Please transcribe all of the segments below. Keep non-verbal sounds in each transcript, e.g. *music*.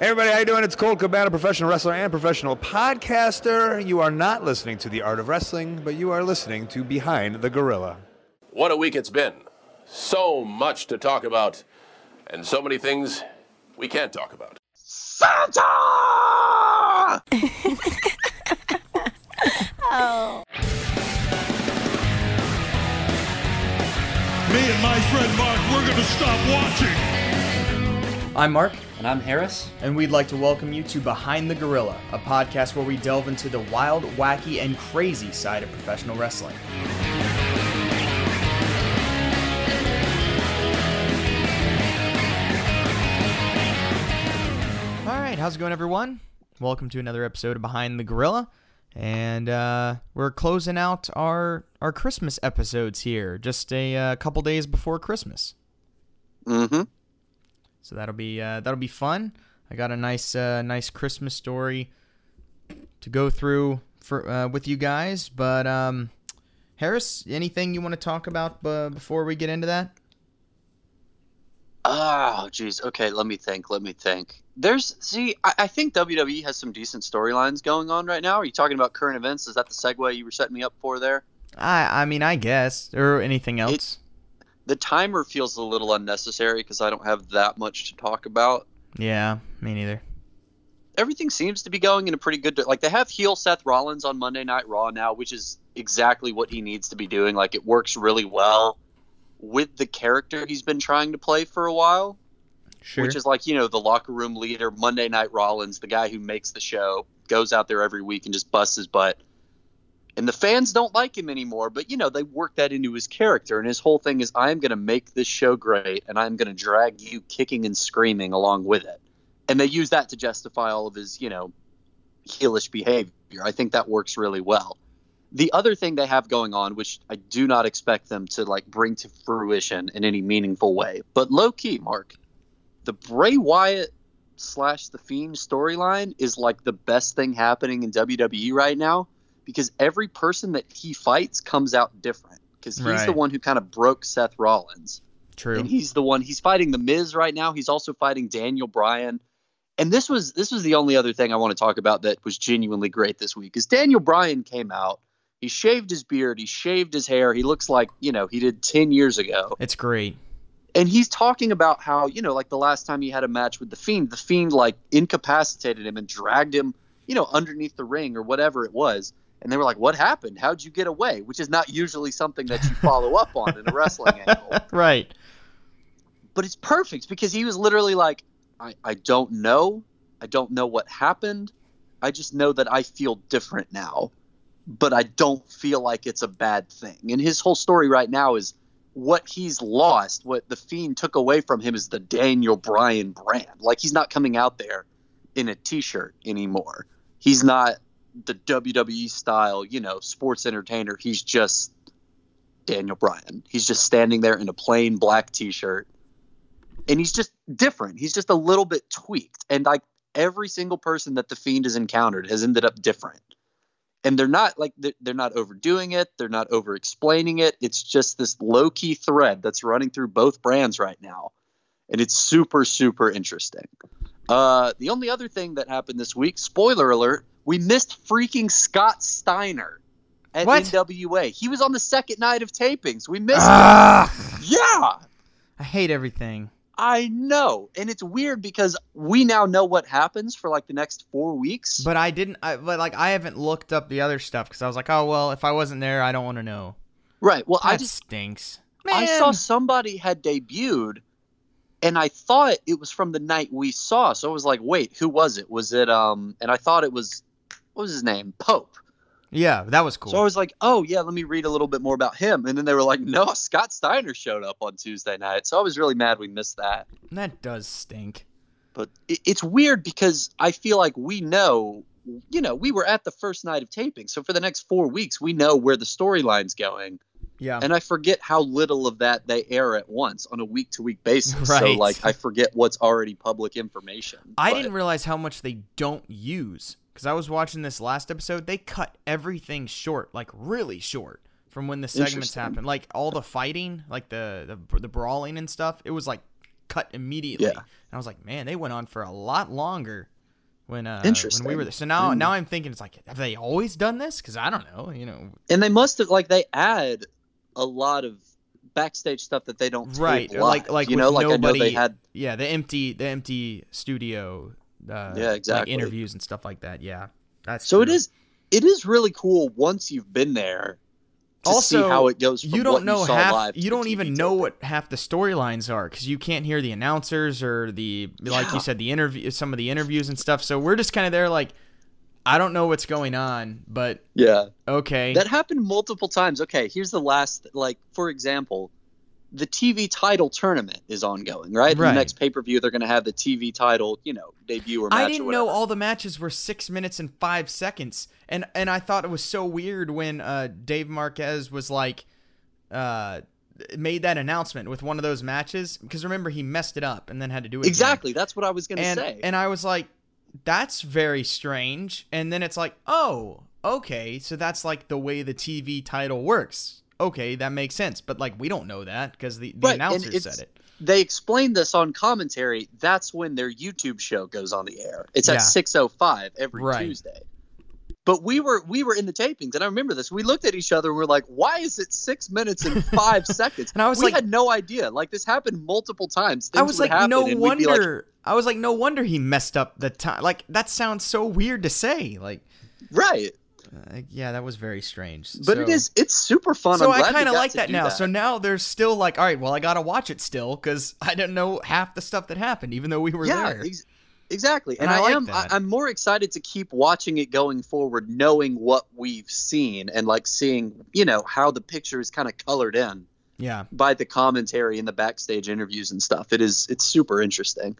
Hey everybody, how you doing? It's Colt Cabana, professional wrestler and professional podcaster. You are not listening to The Art of Wrestling, but you are listening to Behind the Gorilla. What a week it's been. So much to talk about, and so many things we can't talk about. Santa! oh. *laughs* Me and my friend Mark, we're going to stop watching. I'm Mark. And I'm Harris. And we'd like to welcome you to Behind the Gorilla, a podcast where we delve into the wild, wacky, and crazy side of professional wrestling. All right, how's it going, everyone? Welcome to another episode of Behind the Gorilla. And uh, we're closing out our our Christmas episodes here, just a uh, couple days before Christmas. Mm-hmm. So that'll be uh, that'll be fun. I got a nice uh, nice Christmas story to go through for uh, with you guys. But um, Harris, anything you want to talk about before we get into that? Oh, geez. Okay, let me think. Let me think. There's see, I, I think WWE has some decent storylines going on right now. Are you talking about current events? Is that the segue you were setting me up for there? I I mean, I guess, or anything else. It, the timer feels a little unnecessary because I don't have that much to talk about. Yeah, me neither. Everything seems to be going in a pretty good. Like they have heel Seth Rollins on Monday Night Raw now, which is exactly what he needs to be doing. Like it works really well with the character he's been trying to play for a while. Sure. Which is like, you know, the locker room leader, Monday Night Rollins, the guy who makes the show, goes out there every week and just busts his butt. And the fans don't like him anymore, but you know, they work that into his character. And his whole thing is, I'm going to make this show great and I'm going to drag you kicking and screaming along with it. And they use that to justify all of his, you know, heelish behavior. I think that works really well. The other thing they have going on, which I do not expect them to like bring to fruition in any meaningful way, but low key, Mark, the Bray Wyatt slash the Fiend storyline is like the best thing happening in WWE right now because every person that he fights comes out different because he's right. the one who kind of broke Seth Rollins. True. And he's the one he's fighting the Miz right now. He's also fighting Daniel Bryan. And this was this was the only other thing I want to talk about that was genuinely great this week is Daniel Bryan came out he shaved his beard. He shaved his hair. He looks like, you know, he did 10 years ago. It's great. And he's talking about how, you know, like the last time he had a match with The Fiend, The Fiend, like, incapacitated him and dragged him, you know, underneath the ring or whatever it was. And they were like, what happened? How'd you get away? Which is not usually something that you follow up on in a wrestling *laughs* angle. Right. But it's perfect because he was literally like, I, I don't know. I don't know what happened. I just know that I feel different now but I don't feel like it's a bad thing. And his whole story right now is what he's lost, what the Fiend took away from him is the Daniel Bryan brand. Like he's not coming out there in a t-shirt anymore. He's not the WWE style, you know, sports entertainer. He's just Daniel Bryan. He's just standing there in a plain black t-shirt. And he's just different. He's just a little bit tweaked. And like every single person that the Fiend has encountered has ended up different and they're not like they're not overdoing it they're not over explaining it it's just this low key thread that's running through both brands right now and it's super super interesting uh, the only other thing that happened this week spoiler alert we missed freaking scott steiner at what? nwa he was on the second night of tapings we missed him yeah i hate everything I know, and it's weird because we now know what happens for like the next four weeks. But I didn't. I, but like I haven't looked up the other stuff because I was like, oh well, if I wasn't there, I don't want to know. Right. Well, that I just stinks. Man. I saw somebody had debuted, and I thought it was from the night we saw. So I was like, wait, who was it? Was it um? And I thought it was what was his name? Pope. Yeah, that was cool. So I was like, oh, yeah, let me read a little bit more about him. And then they were like, no, Scott Steiner showed up on Tuesday night. So I was really mad we missed that. That does stink. But it's weird because I feel like we know, you know, we were at the first night of taping. So for the next four weeks, we know where the storyline's going. Yeah. And I forget how little of that they air at once on a week to week basis. Right. So, like, I forget what's already public information. I but... didn't realize how much they don't use because I was watching this last episode. They cut everything short, like really short, from when the segments happened. Like all the fighting, like the, the the brawling and stuff. It was like cut immediately. Yeah. And I was like, man, they went on for a lot longer when uh when we were there. So now Mm. now I'm thinking it's like, have they always done this? Because I don't know. You know, And they must have like they add a lot of backstage stuff that they don't right? live. Like like you know, like nobody. I know they had yeah, the empty the empty studio. Uh, Yeah, exactly. Like interviews and stuff like that. Yeah, that's So it true. is it is really cool once you've been there to Also, see how it goes from you don't know you half you don't TV even know taping. what half the storylines are because you can't hear the announcers or the like Yeah. you said the interview some of the interviews and stuff so we're just kind of there like i don't know what's going on but Yeah. okay That happened multiple times. Okay, here's the last like for example, the TV title tournament is ongoing, right? Right. The next pay-per-view they're going to have the TV title, you know, debut or match i didn't know all the matches were six minutes and five seconds and and i thought it was so weird when uh dave marquez was like uh made that announcement with one of those matches because remember he messed it up and then had to do it again. Exactly. That's what I was going to say. and I was like, that's very strange. And then it's like, oh, okay, so that's like the way the TV title works. Okay, that makes sense. But like, we don't know that because the, the Right, announcer said it. they explained this on commentary. That's when their YouTube show goes on the air. It's Yeah. at 6:05 every Right. Tuesday. But we were we were in the tapings, and I remember this. We looked at each other and we're like, "Why is it six minutes and *laughs* five seconds?" And I was we like- had no idea. Like this happened multiple times. I was like, no and like, wonder. I was like, no wonder he messed up the time. Like that sounds so weird to say. Like, right. Uh, yeah, that was very strange. But it So- is it's super fun. So I kind of like that now. So now there's still like, all right, well, I gotta watch it still because I didn't know half the stuff that happened, even though we were yeah, there. ex- exactly. And, And I I, like am that. I, I'm more excited to keep watching it going forward, knowing what we've seen and like seeing you know how the picture is kind of colored in. yeah, by the commentary and the backstage interviews and stuff. It is it's super interesting.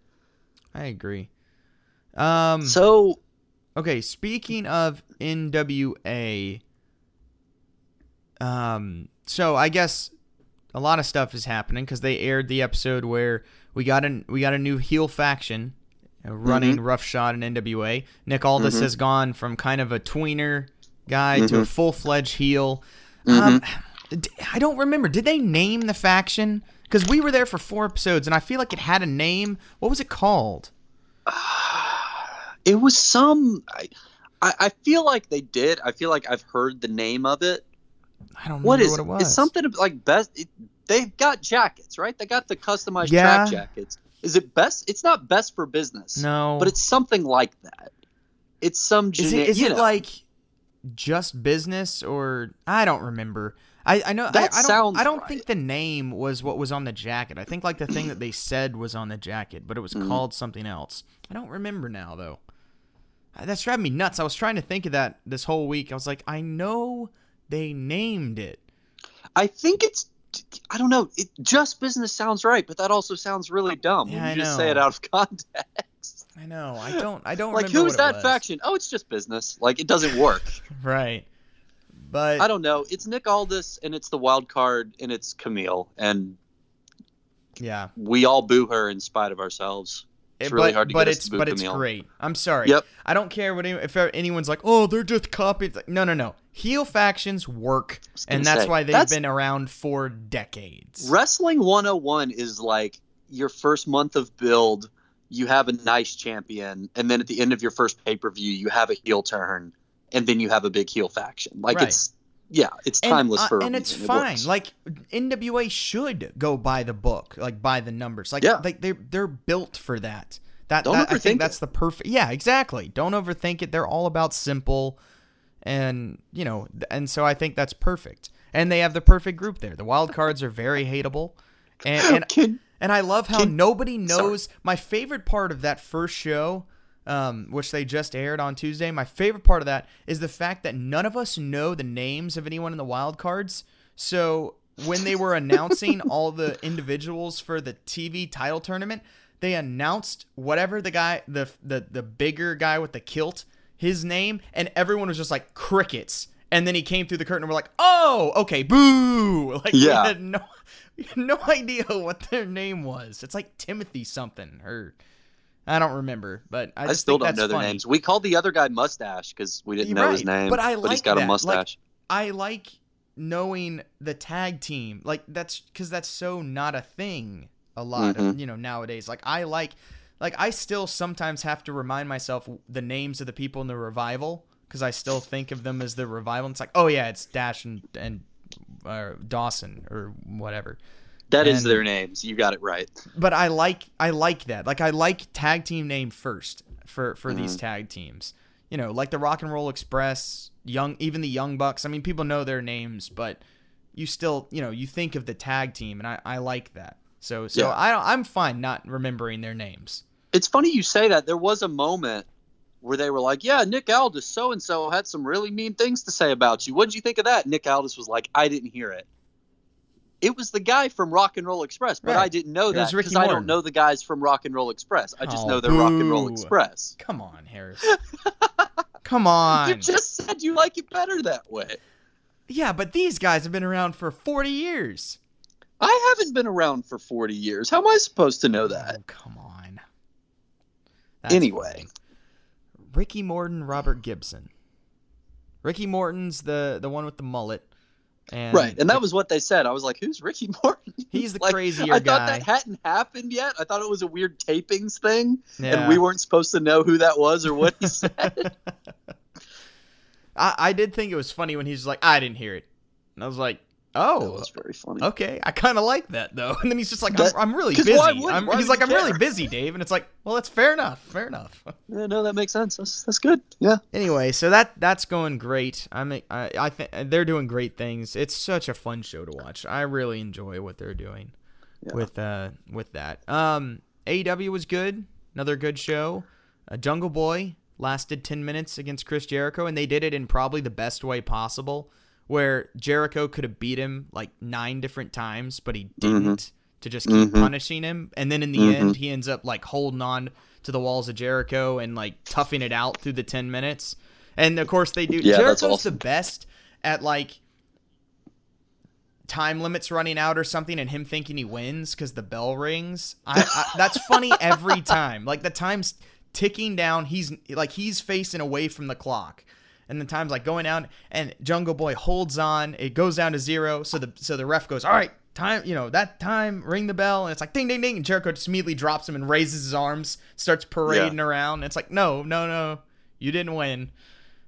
I agree. Um. So Okay, speaking of NWA, um, so I guess a lot of stuff is happening because they aired the episode where we got an we got a new heel faction uh, running roughshod in NWA. Nick Aldis has gone from kind of a tweener guy to a full fledged heel. Um, d- I don't remember. Did they name the faction? Because we were there for four episodes, and I feel like it had a name. What was it called? It was some I, I I feel like they did. I feel like I've heard the name of it. I don't What is what it was. It's something like best it, they've got jackets, right? They got the customized Yeah. track jackets. Is it best? It's not best for business. No. But it's something like that. It's some Is it is it know, like just business or I don't remember. I, I know That I don't sounds I don't right. think the name was what was on the jacket. I think like the thing that they said was on the jacket, but it Mm-hmm. was called something else. I don't remember now though. Uh, That's driving me nuts. I was trying to think of that this whole week. I was like, I know they named it. I think it's I don't know. It, just business sounds right, but that also sounds really dumb Yeah, when I you just know. say it out of *laughs* context. I know. I don't I don't like who's that was. faction? Oh, it's just business. Like it doesn't work. *laughs* Right. But I don't know. It's Nick Aldis and it's the wild card and it's Camille and yeah. we all boo her in spite of ourselves. It's really but, hard to but get it's but it's Camille. great. I'm sorry. Yep. I don't care what any, if anyone's like, oh, they're just copies. Like, No, no, no. Heel factions work, and that's say, why they've that's- been around for decades. Wrestling 101 is like your first month of build, you have a nice champion, and then at the end of your first pay per view, you have a heel turn, and then you have a big heel faction. Like Right. it's yeah, it's And, timeless uh, for a and it's. It fine. works. Like NWA should go by the book, like by the numbers. Like Yeah. like they're they're built for that. That, Don't that I think that's the perfect. Yeah, exactly. Don't overthink it. They're all about simple, and you know, and so I think that's perfect. And they have the perfect group there. The wild cards are very hateable, and *laughs* and, and I love how nobody knows. My favorite part of that first show, um, which they just aired on Tuesday, my favorite part of that is the fact that none of us know the names of anyone in the wild cards. So when they were announcing *laughs* all the individuals for the TV title tournament, they announced whatever the guy, the the the bigger guy with the kilt, his name, and everyone was just like crickets. And then he came through the curtain and we're like, "Oh, okay, boo!" *laughs* Like Yeah. we had no, *laughs* we had no idea what their name was. It's like Timothy something or I don't remember, but I, I, still think don't that's know their funny. names. We called the other guy Mustache because we didn't You're know his name. but I he's like got that. a mustache. I like knowing the tag team. Like that's because that's so not a thing a lot Mhm. of, you know nowadays. Like I like like I still sometimes have to remind myself the names of the people in the revival because I still think of them as the revival. And it's like, oh yeah, it's Dash and and uh, Dawson or whatever. That is And- their names. You got it right. But I like I like that. Like I like tag team name first for for these Mm-hmm. tag teams. You know, like the Rock and Roll Express, young even the Young Bucks. I mean, people know their names, but you still you know you think of the tag team, and I I like that. So so Yeah. I I'm fine not remembering their names. It's funny you say that. There was a moment where they were like, "Yeah, Nick Aldis, so and so had some really mean things to say about you. What did you think of that?" Nick Aldis was like, "I didn't hear it." It was the guy from Rock and Roll Express, but Right. I didn't know that because I don't know the guys from Rock and Roll Express. I just Oh, know they're Rock and Roll. Express. Come on, Harris. *laughs* Come on. You just said you like it better that way. yeah, but these guys have been around for 40 years. I haven't been around for 40 years. How am I supposed to know that? Oh, come on. Anyway. funny. Ricky Morton, Robert Gibson. Ricky Morton's the the one with the mullet. And Right, and that was what they said. I was like, "Who's Ricky *laughs* Morton?" He's the Like, crazier I thought guy. that hadn't happened yet. I thought it was a weird tapings thing, Yeah. and we weren't supposed to know who that was or what he *laughs* said. I, I did think it was funny when he's like, I didn't hear it. And I was like, that oh, was very funny. okay. I kind of like that, though. *laughs* And then he's just like, That- I'm, I'm really busy. I'm, he's like, I'm really busy, Dave. And it's like, well, that's fair enough. Fair enough. *laughs* Yeah, no, that makes sense. That's that's good. Yeah, anyway, so that that's going great. I'm I I think they're doing great things. It's such a fun show to watch. I really enjoy what they're doing Yeah. with uh with that. Um, AEW was good. Another good show. Uh, Jungle Boy lasted 10 minutes against Chris Jericho, and they did it in probably the best way possible, where Jericho could have beat him like nine different times, but he didn't. To just keep Mhm. punishing him, and then in the Mhm. end, he ends up like holding on to the walls of Jericho and like toughing it out through the 10 minutes. And of course they do. Yeah, Jericho's awesome. the best at like time limits running out or something and him thinking he wins because the bell rings. I, I that's funny *laughs* every time. Like the time's ticking down. He's like he's facing away from the clock. And the time's like going down and Jungle Boy holds on. It goes down to zero. So the so the ref goes, All right, time, you know, that time, ring the bell, and it's like ding ding ding, and Jericho just immediately drops him and raises his arms, starts parading around. It's like, no, no, no, you didn't win.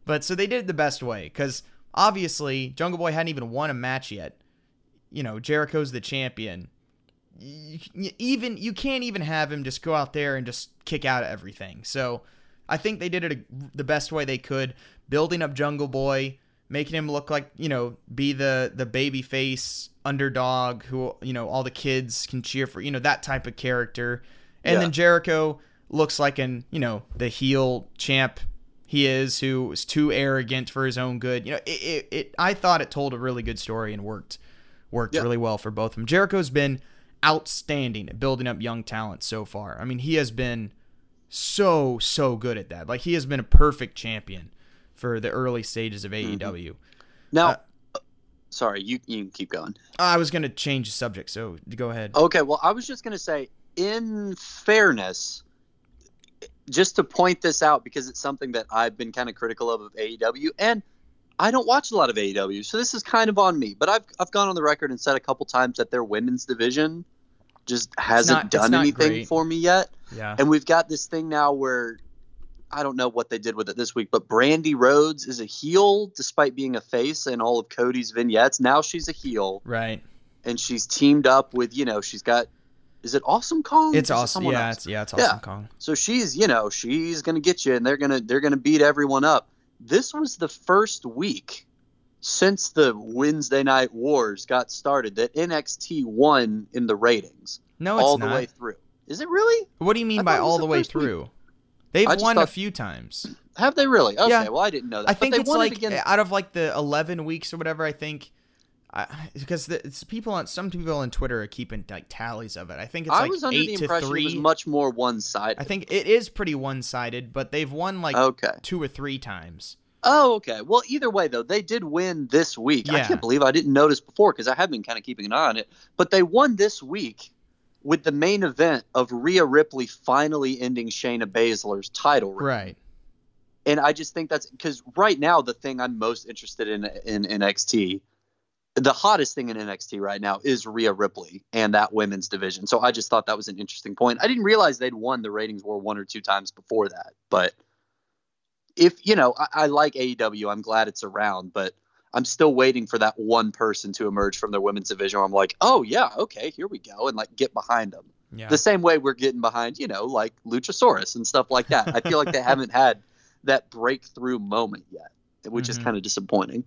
But so they did it the best way because obviously Jungle Boy hadn't even won a match yet. You know, Jericho's the champion. You- even you can't even have him just go out there and just kick out everything. So I think they did it a, the best way they could, building up Jungle Boy, making him look like you know be the the baby face underdog who you know all the kids can cheer for. You know that type of character, and Yeah. then Jericho looks like an you know the heel champ he is who is too arrogant for his own good. You know, it, it, it I thought it told a really good story and worked worked Yeah. really well for both of them. Jericho's been outstanding at building up young talent so far. I mean, he has been so so good at that. Like he has been a perfect champion for the early stages of AEW. Now, Uh, sorry, you you can keep going. I was going to change the subject, so go ahead. Okay, well, I was just going to say, in fairness, just to point this out because it's something that I've been kind of critical of of AEW, and I don't watch a lot of AEW, so this is kind of on me. But I've I've gone on the record and said a couple times that their women's division just hasn't not- done anything great. for me yet, Yeah. and we've got this thing now where. I don't know what they did with it this week, but Brandi Rhodes is a heel despite being a face in all of Cody's vignettes. Now she's a heel Right. and she's teamed up with you know she's got is it awesome kong It's Or is it awesome. Yeah, else? it's yeah, it's Yeah. awesome Kong. so she's you know she's gonna get you and they're gonna they're gonna beat everyone up this was the first week since the wednesday night wars got started that nxt won in the ratings No, it's all not. the way through is it really What do you mean I by thought all the the way first week. through? They've won a few times. have they really okay Yeah. well i didn't know that I think they it's won like again- out of like the 11 weeks or whatever. I think I, because the, it's people on some people on Twitter are keeping like tallies of it. I think it's i like was under eight the to impression three. it was much more one-sided I think it is pretty one-sided, but they've won like okay two or three times. Oh, okay. Well, either way, though, they did win this week. I can't believe I didn't notice before because I have been kind of keeping an eye on it. But they won this week with the main event of Rhea Ripley finally ending Shayna Baszler's title reign. Right. And I just think that's because right now the thing I'm most interested in in NXT the hottest thing in NXT right now is Rhea Ripley and that women's division. So I just thought that was an interesting point. I didn't realize they'd won the ratings war one or two times before that. But if you know, I, I like AEW. I'm glad it's around, but I'm still waiting for that one person to emerge from their women's division. Where I'm like, oh yeah, okay, here we go, and like get behind them. Yeah. The same way we're getting behind, you know, like Luchasaurus and stuff like that. I feel like they *laughs* haven't had that breakthrough moment yet, which is Mhm. kind of disappointing.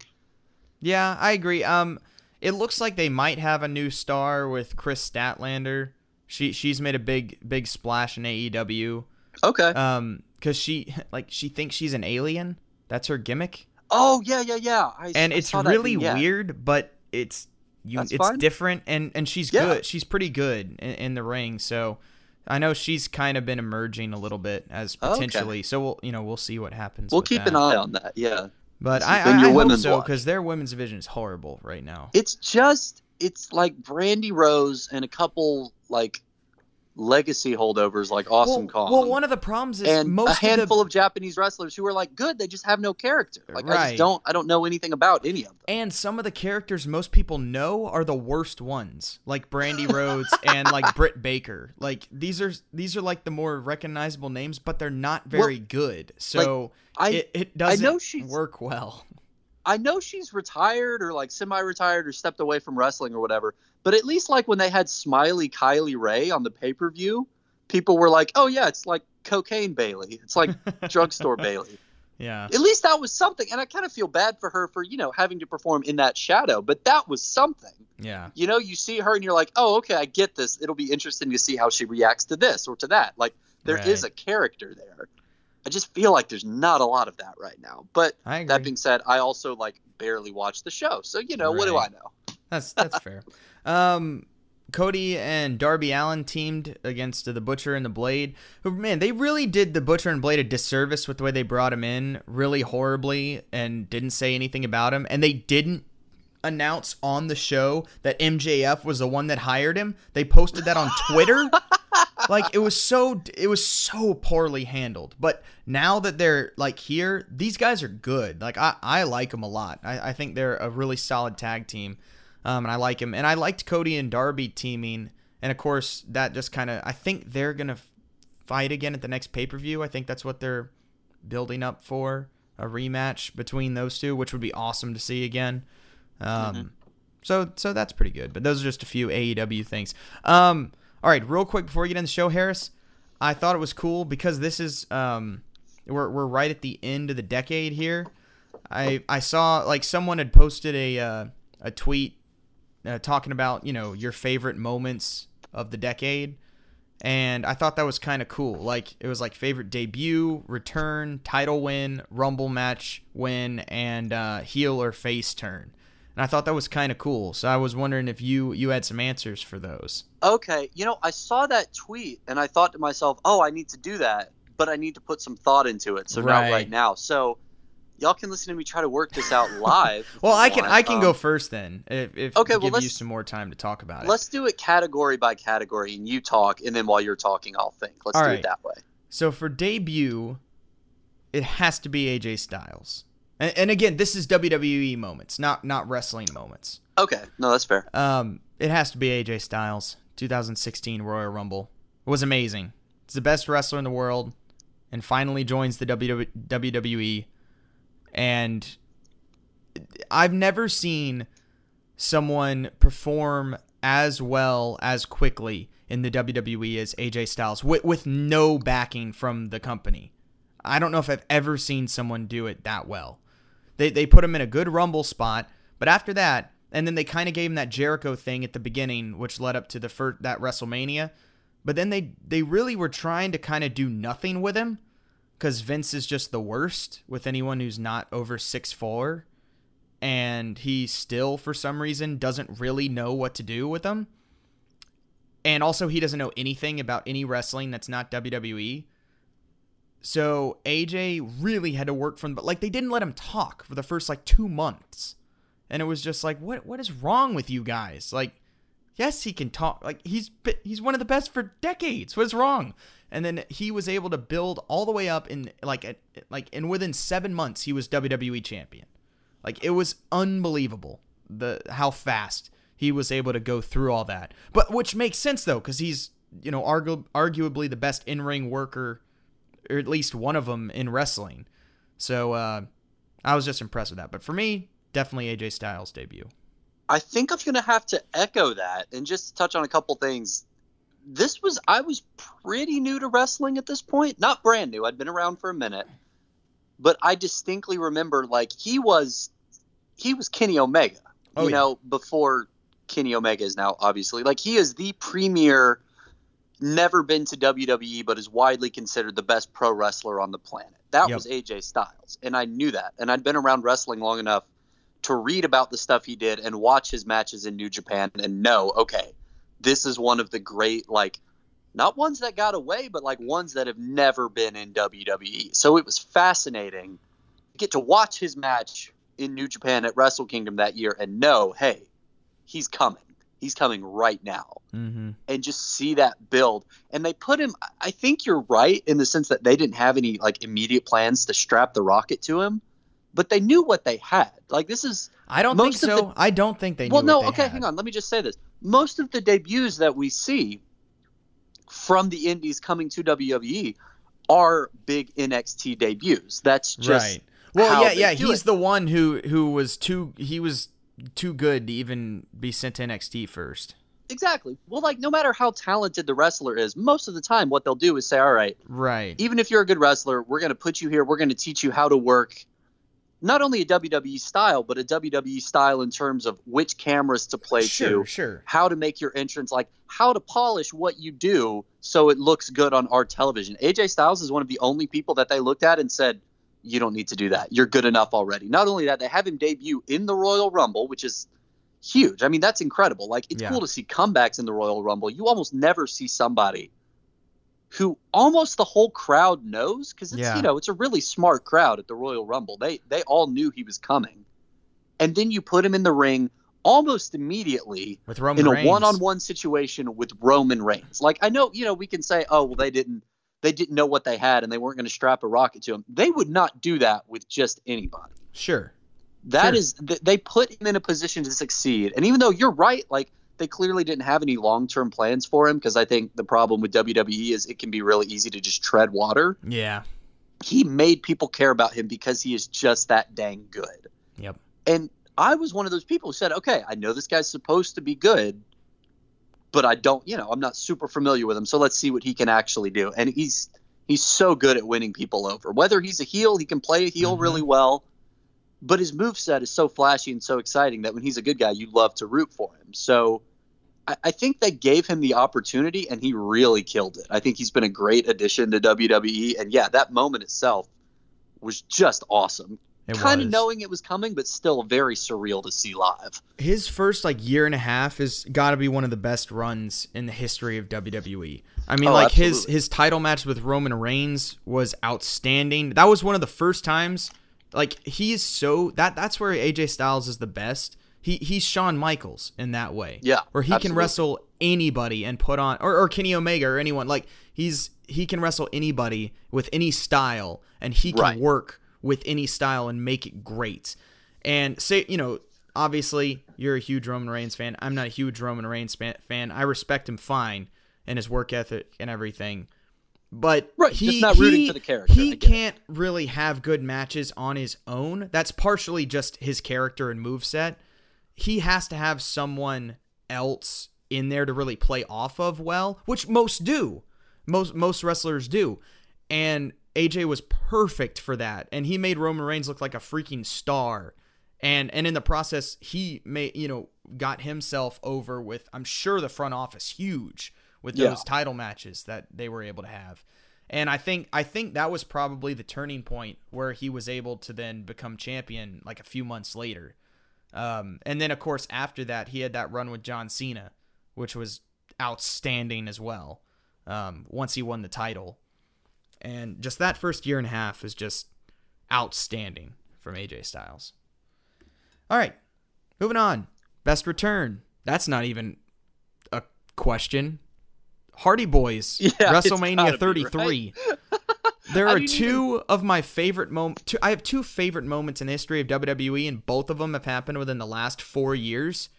Yeah, I agree. Um, it looks like they might have a new star with Kris Statlander. She she's made a big big splash in AEW. Okay. Um, cause she *laughs* like she thinks she's an alien. That's her gimmick, oh yeah, yeah, yeah. I, and I it's really vignette. weird, but it's you. That's it's fine. different, and and she's Yeah. good. She's pretty good in, in the ring. So. I know she's kind of been emerging a little bit as Okay. potentially, so we'll you know we'll see what happens. We'll keep that. an eye on that. Yeah. But I, I, your I hope so because their women's division is horrible right now. It's just it's like Brandi Rhodes and a couple like legacy holdovers like Awesome well, Kong. well, one of the problems is and most a of the handful of, Japanese wrestlers who are like good, they just have no character. Like I just don't I don't know anything about any of them. And some of the characters most people know are the worst ones, like Brandi *laughs* Rhodes and like Britt Baker. Like these are these are like the more recognizable names, but they're not very good. So I it, it doesn't know she's- work well. I know she's retired or like semi-retired or stepped away from wrestling or whatever, but at least like when they had Smiley Kylie Rae on the pay-per-view, people were like, "Oh yeah, it's like cocaine Bayley. It's like *laughs* drugstore Bayley." Yeah. At least that was something, and I kind of feel bad for her for you know having to perform in that shadow, but that was something. Yeah. You know, you see her and you're like, "Oh, okay, I get this. It'll be interesting to see how she reacts to this or to that." Like there is Right. a character there. I just feel like there's not a lot of that right now. But that being said, I also like barely watch the show, so you know what do I know? That's that's fair. Um, Cody and Darby Allin teamed against the Butcher and the Blade. Who man, they really did the Butcher and Blade a disservice with the way they brought him in, really horribly, and didn't say anything about him. And they didn't announce on the show that MJF was the one that hired him. They posted that on Twitter. *laughs* like it was so it was so poorly handled. But now that they're like here, these guys are good. Like I I like them a lot. I, I think they're a really solid tag team. Um, and I like him. And I liked Cody and Darby teaming. And of course, that just kind of I think they're gonna fight again at the next pay per view. I think that's what they're building up for a rematch between those two, which would be awesome to see again. Um, so so that's pretty good. But those are just a few AEW things. Um, all right, real quick before we get into the show, Harris, I thought it was cool because this is um, we're we're right at the end of the decade here. I I saw like someone had posted a uh, a tweet uh, talking about you know your favorite moments of the decade, and I thought that was kind of cool. Like it was like favorite debut, return, title win, rumble match win, and uh, heel or face turn. And I thought that was kind of cool. So I was wondering if you you had some answers for those. Okay, you know, I saw that tweet and I thought to myself, "Oh, I need to do that, but I need to put some thought into it." So Right. not right now. So y'all can listen to me try to work this out live. *laughs* Well, I can want. I can Um, go first then. If, if okay, well, give you some more time to talk about it. Let's do it category by category, and you talk, and then while you're talking, I'll think. Let's All do right. it that way. So for debut, it has to be AJ Styles. And, and again, this is WWE moments, not not wrestling moments. Okay, no, that's fair. Um, it has to be AJ Styles. 2016 Royal Rumble it was amazing. He's the best wrestler in the world, and finally joins the WWE. And I've never seen someone perform as well as quickly in the WWE as AJ Styles with, with no backing from the company. I don't know if I've ever seen someone do it that well. They, they put him in a good Rumble spot, but after that, and then they kind of gave him that Jericho thing at the beginning, which led up to the first, that WrestleMania. But then they they really were trying to kind of do nothing with him because Vince is just the worst with anyone who's not over six four, and he still for some reason doesn't really know what to do with them. And also, he doesn't know anything about any wrestling that's not WWE. So AJ really had to work from, but like they didn't let him talk for the first like two months, and it was just like, what what is wrong with you guys? Like, yes, he can talk. Like he's he's one of the best for decades. What's wrong? And then he was able to build all the way up in like like in within seven months he was WWE champion. Like it was unbelievable. the how fast he was able to go through all that. But which makes sense though, because he's you know argu- arguably the best in ring worker, or at least one of them in wrestling. So uh, I was just impressed with that. But for me, definitely AJ Styles debut. I think I'm going to have to echo that and just touch on a couple things. This was I was pretty new to wrestling at this point, not brand new. I'd been around for a minute, but I distinctly remember like he was he was Kenny Omega. Oh, you yeah. know, before Kenny Omega is now obviously like he is the premier never been to WWE but is widely considered the best pro wrestler on the planet. That Yep. was AJ Styles and I knew that. And I'd been around wrestling long enough to read about the stuff he did and watch his matches in New Japan and know, okay, this is one of the great like not ones that got away, but like ones that have never been in WWE. So it was fascinating to get to watch his match in New Japan at Wrestle Kingdom that year and know, hey, he's coming. He's coming right now. Mm-hmm. And just see that build. And they put him I think you're right in the sense that they didn't have any like immediate plans to strap the rocket to him, but they knew what they had. Like this is I don't think so. the- I don't think they. well, no, what they okay, had. hang on. Let me just say this. Most of the debuts that we see from the indies coming to WWE are big NXT debuts. That's just right. Well, yeah, yeah. He's it. the one who who was too. He was too good to even be sent to NXT first. exactly. Well, like no matter how talented the wrestler is, most of the time what they'll do is say, "All right, Right. even if you're a good wrestler, we're going to put you here. We're going to teach you how to work." Not only a WWE style, but a WWE style in terms of which cameras to play Sure, to, sure. how to make your entrance, like how to polish what you do so it looks good on our television. AJ Styles is one of the only people that they looked at and said, You don't need to do that. You're good enough already. Not only that, they have him debut in the Royal Rumble, which is huge. I mean, that's incredible. Like, it's Yeah. cool to see comebacks in the Royal Rumble. You almost never see somebody who almost the whole crowd knows because it's Yeah. you know it's a really smart crowd at the Royal Rumble. They they all knew he was coming, and then you put him in the ring almost immediately With Roman in a one-on-one situation with Roman Reigns. Like I know, you know, we can say, "Oh, well they didn't they didn't know what they had and they weren't going to strap a rocket to him." They would not do that with just anybody. Sure. That Sure. is th- they put him in a position to succeed. And even though you're right, like they clearly didn't have any long-term plans for him because I think the problem with WWE is it can be really easy to just tread water. Yeah. He made people care about him because he is just that dang good. Yep. And I was one of those people who said, okay, I know this guy's supposed to be good, but I don't, you know, I'm not super familiar with him. So let's see what he can actually do. And he's he's so good at winning people over. Whether he's a heel, he can play a heel Mhm. really well. But his moveset is so flashy and so exciting that when he's a good guy, you love to root for him. So I, I think they gave him the opportunity and he really killed it. I think he's been a great addition to WWE. And yeah, that moment itself was just awesome kind of knowing it was coming, but still very surreal to see live. his first like year and a half has got to be one of the best runs in the history of WWE. I mean, Oh, like his his title match with Roman Reigns was outstanding. That was one of the first times. Like he's so that that's where AJ Styles is the best. He he's Shawn Michaels in that way. Yeah, where he can wrestle anybody and put on or, or Kenny Omega or anyone. Like he's he can wrestle anybody with any style and he can Right. work with any style and make it great. And say, you know, obviously you're a huge Roman Reigns fan. I'm not a huge Roman Reigns fan. I respect him fine and his work ethic and everything. But Right, he, not rooting he- for the character, He can't really have good matches on his own. That's partially just his character and moveset. He has to have someone else in there to really play off of well, which most do. Most most wrestlers do. And AJ was perfect for that. And he made Roman Reigns look like a freaking star. And and in the process, he made you know, got himself over with I'm sure the front office huge with Yeah. those title matches that they were able to have. And I think I think that was probably the turning point where he was able to then become champion like a few months later. Um, and then of course after that he had that run with John Cena, which was outstanding as well. Um, once he won the title, and just that first year and a half is just outstanding from AJ Styles. All right, moving on. Best return. That's not even a question. Hardy Boys, *laughs* Yeah, WrestleMania gotta be, 33. *laughs* There are two of my favorite moments. I have two favorite moments in the history of WWE, and both of them have happened within the last four years.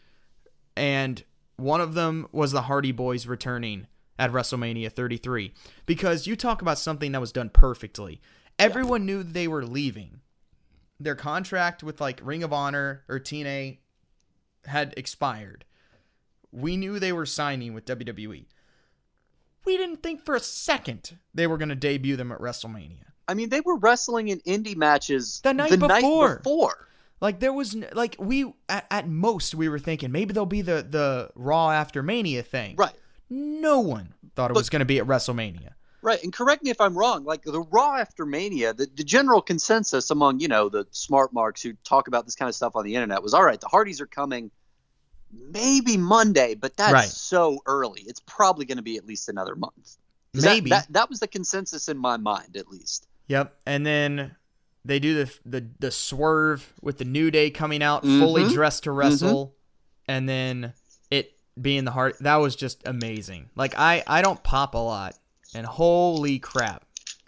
And one of them was the Hardy Boys returning at WrestleMania 33. Because you talk about something that was done perfectly. Everyone knew they were leaving. Their contract with like Ring of Honor or TNA had expired. We knew they were signing with WWE. We didn't think for a second they were going to debut them at WrestleMania. I mean, they were wrestling in indie matches The night before. before. Like there was like we at, at most we were thinking maybe they'll be the the Raw after Mania thing. Right. No one thought it But- was going to be at WrestleMania. Right, and correct me if I'm wrong. Like the Raw after Mania, the, the general consensus among you know the smart marks who talk about this kind of stuff on the internet was all right. The Hardys are coming, maybe Monday, but that's Right. so early. It's probably going to be at least another month. that- Maybe. that, that was the consensus in my mind, at least. Yep. And then they do the the the swerve with the New Day coming out fully Mhm. dressed to wrestle, and then it being the heart. That was just amazing. Like I I don't pop a lot, and holy crap,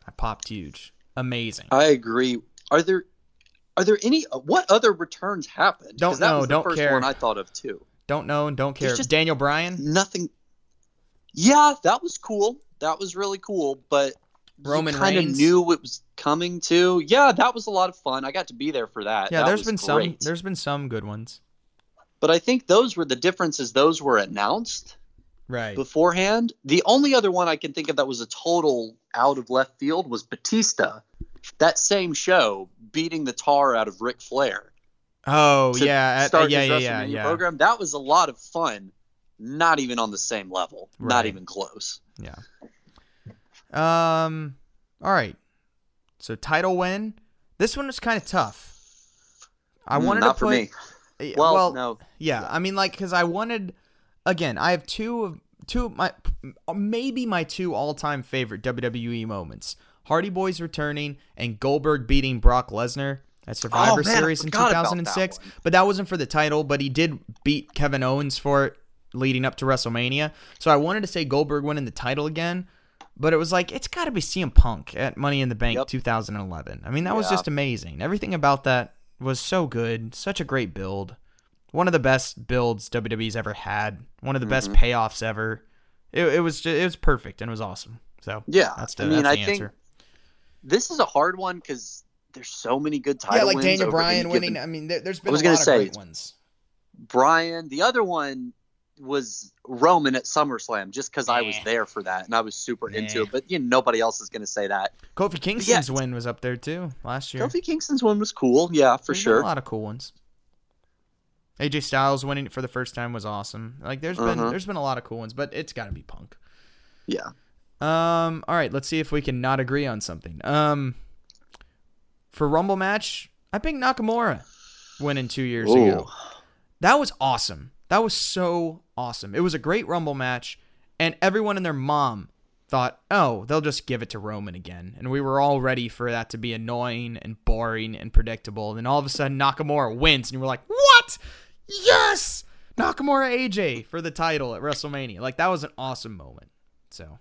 I popped huge. Amazing. I agree. Are there are there any what other returns happened? Don't that know, was the don't first care. one I thought of too. Don't know and don't care. Daniel Bryan, Nothing. Yeah, that was cool. That was really cool, but Roman kind of knew it was coming too. Yeah, that was a lot of fun. I got to be there for that. Yeah, That there's been some. There's been some good ones. but I think those were the differences. Those were announced Right. beforehand. The only other one I can think of that was a total out of left field was Batista. That same show beating the tar out of Ric Flair. Oh yeah, at- start yeah, yeah, yeah, yeah. program. That was a lot of fun. Not even on the same level. Right. Not even close. Yeah. Um. All right. So title win. This one was kind of tough. I Mm, wanted not to for me. Eh, Well, no. Yeah, I mean, like, because I wanted. Again, I have two of two of my maybe my two all-time favorite WWE moments: Hardy Boys returning and Goldberg beating Brock Lesnar at Survivor Oh, man, Series in forgot about that 2006. But that wasn't for the title, but he did beat Kevin Owens for it leading up to WrestleMania. So I wanted to say Goldberg winning the title again, but it was like it's got to be CM Punk at Money in the Bank Yep. 2011. I mean, that was just amazing. Everything about that was so good. Such a great build. One of the best builds WWE's ever had. One of the best Mm-hmm. payoffs ever. It, it was just, it was perfect and it was awesome. So Yeah, that's the, I mean, that's I the think answer. this is a hard one because there's so many good title Yeah, like wins Daniel over any Bryan given- winning. I mean, there, there's been I was a gonna lot say, of great ones. Bryan. The other one was Roman at SummerSlam, just because I was there for that and I was super into it. But you know, nobody else is going to say that. Kofi Kingston's win was up there too last year. Kofi Kingston's win was cool, yeah, for There's been sure. a lot of cool ones. AJ Styles winning it for the first time was awesome. Like there's been Uh-huh. there's been a lot of cool ones, but it's got to be Punk. Yeah, Um, all right, let's see if we can not agree on something. Um, for Rumble match, I think Nakamura winning two years Ooh. ago. That was awesome. That was so awesome. It was a great Rumble match, and everyone and their mom thought, oh, they'll just give it to Roman again. And we were all ready for that to be annoying and boring and predictable. And then all of a sudden, Nakamura wins, and you were like, what? Yes! Nakamura AJ for the title at WrestleMania. Like, that was an awesome moment. So.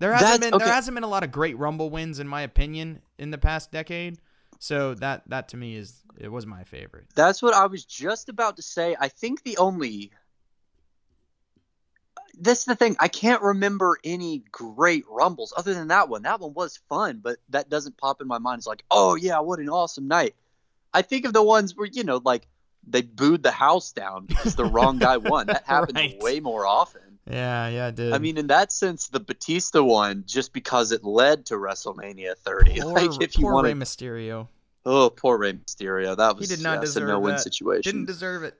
There hasn't That's- been okay. there hasn't been a lot of great Rumble wins in my opinion in the past decade. So that that to me is it was my favorite. that's what I was just about to say. I think the only that's the thing. I can't remember any great rumbles other than that one. That one was fun, but that doesn't pop in my mind. It's like, oh yeah, what an awesome night. I think of the ones where you know, like they booed the house down because the wrong guy won. That *laughs* happens Right. way more often. Yeah, yeah, it did. I mean, in that sense, the Batista one, just because it led to WrestleMania 30. *laughs* poor, like, if you want Rey Mysterio. oh, poor Rey Mysterio, that was He did not yes, a deserve no-win that. situation. Didn't deserve it.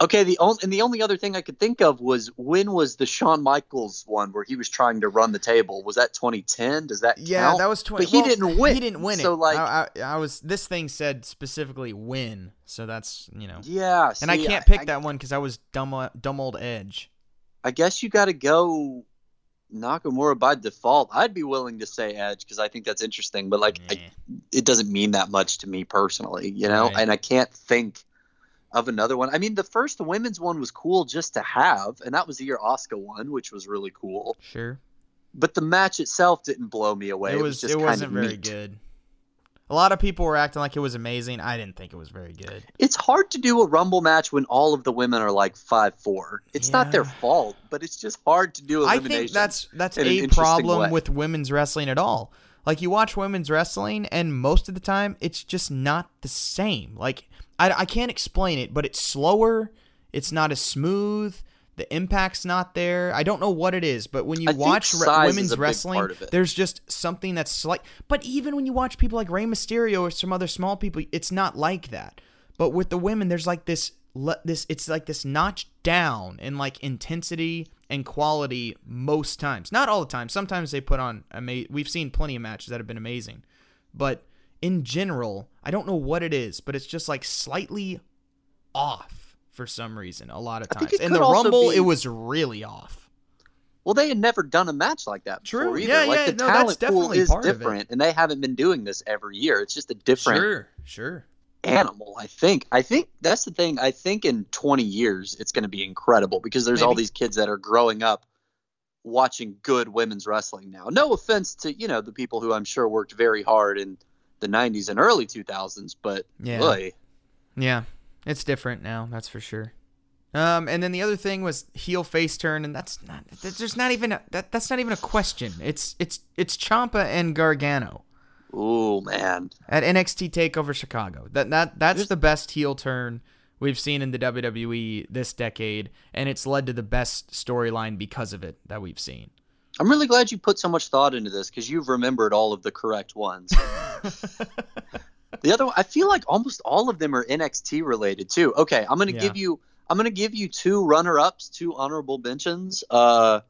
Okay, the only and the only other thing I could think of was when was the Shawn Michaels one where he was trying to run the table? Was that 2010? Does that Yeah, count? that was twenty. But he didn't win. He didn't win it. So like, I, I, I was. This thing said specifically win, so that's you know. yeah, And I can't pick I, that one because I was dumb, dumb old Edge. I guess you got to go Nakamura by default. I'd be willing to say Edge because I think that's interesting, but like, I, it doesn't mean that much to me personally, you know. Right. And I can't think of another one. I mean, the first women's one was cool just to have, and that was the year Asuka won, which was really cool. Sure. but the match itself didn't blow me away. it It was. was just It wasn't very neat. good. A lot of people were acting like it was amazing. I didn't think it was very good. It's hard to do a Rumble match when all of the women are like five four. It's not their fault, but it's just hard to do elimination. I think that's that's a problem way. with women's wrestling at all. Like you watch women's wrestling, and most of the time, it's just not the same. Like I, I can't explain it, but it's slower. It's not as smooth. The impact's not there. I don't know what it is, but when you I watch re- women's wrestling, part of it. there's just something that's slight. But even when you watch people like Rey Mysterio or some other small people, it's not like that. But with the women, there's like this this it's like this notch down in like intensity and quality most times. Not all the time. Sometimes they put on ama- we've seen plenty of matches that have been amazing. But in general, I don't know what it is, but it's just like slightly off for some reason a lot of times. In the Rumble, be- it was really off. Well, they had never done a match like that True. before either. Yeah, like yeah, the no, that's talent pool definitely is part of it. different, and they haven't been doing this every year. It's just a different Sure, sure. animal. I think. I think that's the thing. I think in 20 years it's going to be incredible because there's all these kids that are growing up watching good women's wrestling now. No offense to you know the people who I'm sure worked very hard in the 90s and early 2000s, but Yeah. boy, Yeah, it's different now. That's for sure. Um, and then the other thing was heel face turn, and that's not. That's just not even a, that. That's not even a question. It's it's it's Ciampa and Gargano Oh man, at NXT Takeover Chicago. That that that's There's- the best heel turn we've seen in the WWE this decade, and it's led to the best storyline because of it that we've seen. I'm really glad you put so much thought into this because you've remembered all of the correct ones. *laughs* the other, one, I feel like almost all of them are NXT related too. Okay, I'm gonna Yeah. give you, I'm gonna give you two runner-ups, two honorable mentions. Uh,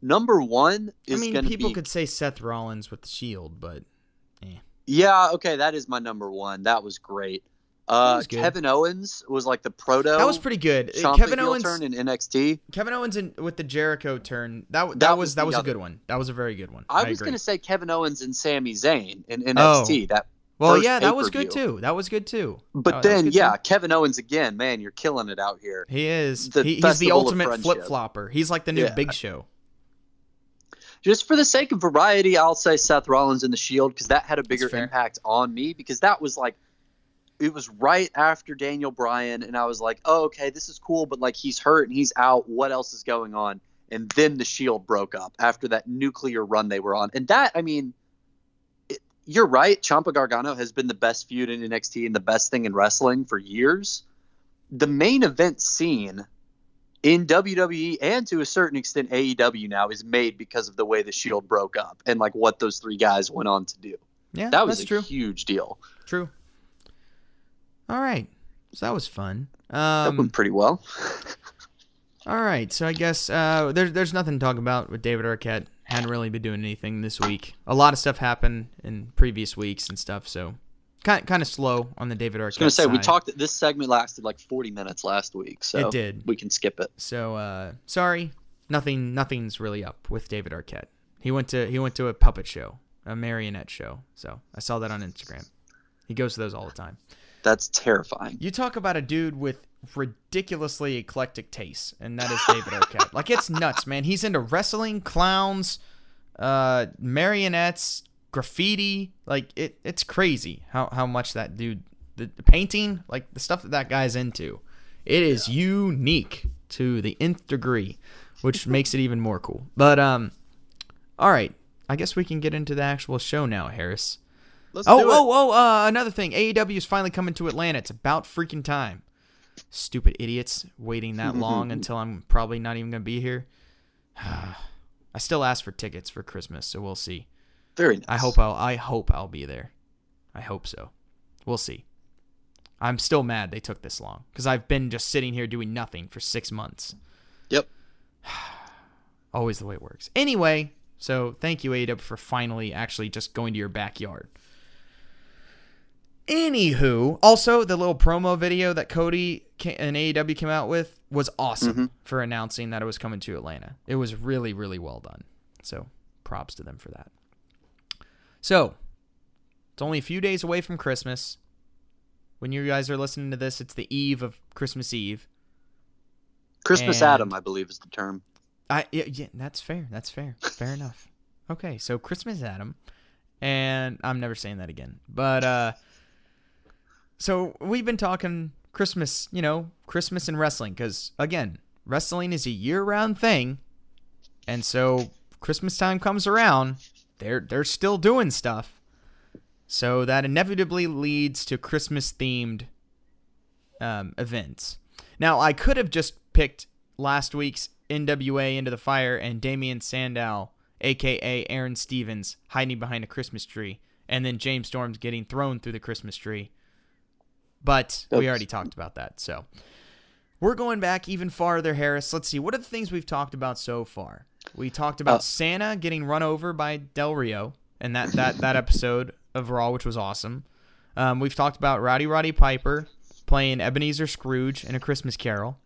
number one I is mean, gonna people be, could say Seth Rollins with the Shield, but yeah, okay, that is my number one. That was great. Uh, was. Kevin Owens was like the proto. that was pretty good. Kevin Owens, turn in NXT. Kevin Owens in, with the Jericho turn. That that, That was was that was a good one. That was a very good one. I, was agree. gonna say Kevin Owens and Sami Zayn in Oh. NXT. That Well, yeah, that was good too. That was good too. But Oh, then, yeah, too. Kevin Owens again, man, you're killing it out here. he is. the He, he's the ultimate flip flopper. He's like the new Yeah. Big Show. Just for the sake of variety, I'll say Seth Rollins in the Shield because that had a bigger impact on me because that was like, it was right after Daniel Bryan, and I was like, oh, okay, this is cool, but like he's hurt and he's out. What else is going on? And then the Shield broke up after that nuclear run they were on, and that, I mean. You're right. Ciampa Gargano has been the best feud in NXT and the best thing in wrestling for years. The main event scene in WWE and to a certain extent AEW now is made because of the way the Shield broke up and like what those three guys went on to do. Yeah, That was a true. huge deal. True. All right, so that was fun. That Um, went pretty well. *laughs* all right, so I guess uh, there's there's nothing to talk about with David Arquette. Hadn't really been doing anything this week. A lot of stuff happened in previous weeks and stuff, so kind kind of slow on the David Arquette. I was gonna say we talked. This segment lasted like 40 minutes last week, so It did. We can skip it. So uh, sorry, nothing nothing's really up with David Arquette. He went to he went to a puppet show, a marionette show. So I saw that on Instagram. He goes to those all the time. That's terrifying. You talk about a dude with ridiculously eclectic tastes, and that is David Arquette. Like it's nuts, man. He's into wrestling, clowns, uh, marionettes, graffiti. Like it, it's crazy how how much that dude, the, the painting, like the stuff that that guy's into. It is unique to the nth degree, which makes it even more cool. But um, all right, I guess we can get into the actual show now, Harris. Let's Oh, do it. oh, oh, uh, another thing. AEW is finally coming to Atlanta. It's about freaking time. Stupid idiots waiting that *laughs* long until I'm probably not even going to be here. *sighs* I still asked for tickets for Christmas, so we'll see. Very nice. I hope I'll I hope I'll be there. I hope so. We'll see. I'm still mad they took this long cuz I've been just sitting here doing nothing for 6 months. Yep. *sighs* Always the way it works. Anyway, so thank you AEW for finally actually just going to your backyard. Anywho, also the little promo video that Cody and AEW came out with was awesome for announcing that it was coming to Atlanta. It was really, really well done. So props to them for that. So it's only a few days away from Christmas. When you guys are listening to this, it's the eve of Christmas Eve. Christmas and- Adam, I believe, is the term. I yeah, yeah, that's fair. That's fair. Fair enough. Okay, so Christmas Adam, and I'm never saying that again. But uh, so we've been talking Christmas, you know, Christmas and wrestling, because again, wrestling is a year-round thing, and so Christmas time comes around, they're they're still doing stuff. So that inevitably leads to Christmas-themed um, events. Now, I could have just picked last week's NWA Into the Fire and Damien Sandow, aka Aaron Stevens, hiding behind a Christmas tree, and then James Storms getting thrown through the Christmas tree. But we already talked about that. So we're going back even farther, Harris. Let's see. What are the things we've talked about so far? We talked about Uh, Santa getting run over by Del Rio and that, that, that episode of Raw, which was awesome. Um, we've talked about Rowdy Roddy Piper playing Ebenezer Scrooge in A Christmas Carol.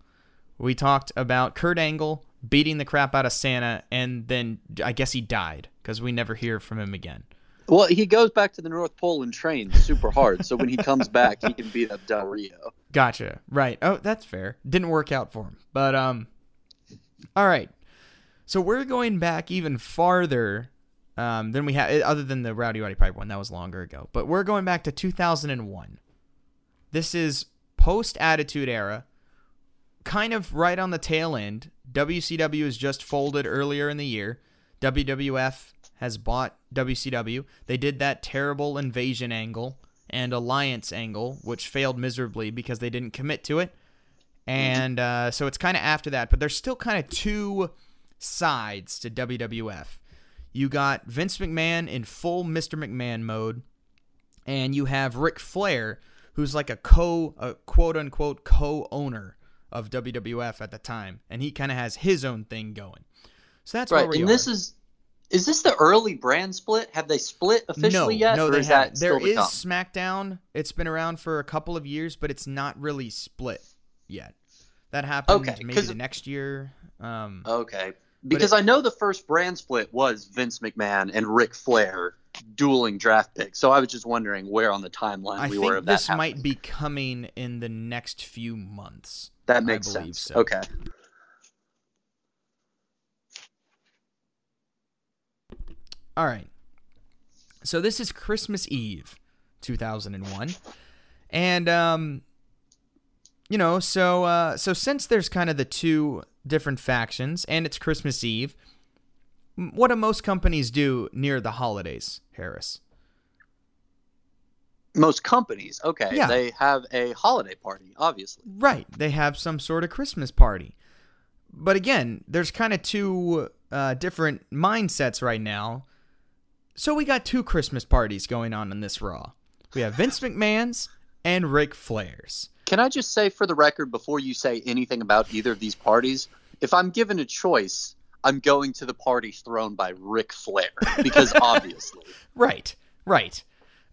We talked about Kurt Angle beating the crap out of Santa, and then I guess he died because we never hear from him again. Well, he goes back to the North Pole and trains super hard, so when he comes back, he can beat up Del Rio. Gotcha. Right. Oh, that's fair. Didn't work out for him. But um all right. So we're going back even farther um, than we had other than the Rowdy Roddy Pipe one that was longer ago. But we're going back to 2001. This is post Attitude Era. Kind of right on the tail end. WCW is just folded earlier in the year. WWF has bought WCW. They did that terrible invasion angle and alliance angle, which failed miserably because they didn't commit to it. And uh, so it's kind of after that, but there's still kind of two sides to WWF. You got Vince McMahon in full Mr. McMahon mode, and you have Ric Flair, who's like a co, a quote unquote co owner of WWF at the time, and he kind of has his own thing going. So that's Right, and this is is this the early brand split? Have they split officially no, yet, No, or they is haven't. that There to come? SmackDown. It's been around for a couple of years, but it's not really split yet. That happened Okay, maybe the next year. Um, Okay, because I know the first brand split was Vince McMahon and Ric Flair dueling draft picks. So I was just wondering where on the timeline I we were of that. this happening. might be coming in the next few months. that makes sense. so. Okay, All right. So this is Christmas Eve, 2001. And um you know, so uh so since there's kind of the two different factions and it's Christmas Eve, what do most companies do near the holidays, Harris? most companies. Okay, Yeah. they have a holiday party, obviously. Right. They have some sort of Christmas party. But again, there's kind of two uh, different mindsets right now. So we got two Christmas parties going on in this Raw. We have Vince McMahon's and Ric Flair's. Can I just say for the record before you say anything about either of these parties, if I'm given a choice, I'm going to the party thrown by Ric Flair because *laughs* obviously. Right. Right.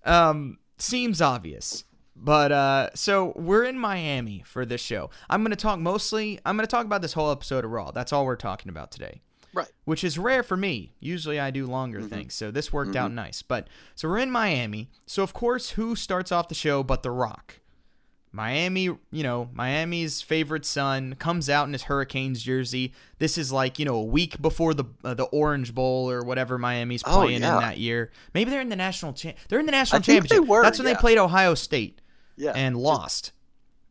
Um, seems obvious. But uh, so we're in Miami for this show. I'm going to talk mostly. I'm going to talk about this whole episode of Raw. That's all we're talking about today. Right. which is rare for me. Usually I do longer things, so this worked out nice. But so we're in Miami. So of course, who starts off the show but The Rock? Miami, you know, Miami's favorite son comes out in his Hurricanes jersey. This is like, you know, a week before the uh, the Orange Bowl or whatever Miami's Oh, playing yeah. in that year. Maybe they're in the national cha- they're in the national I championship. were, That's when yeah. they played Ohio State Yeah. and lost.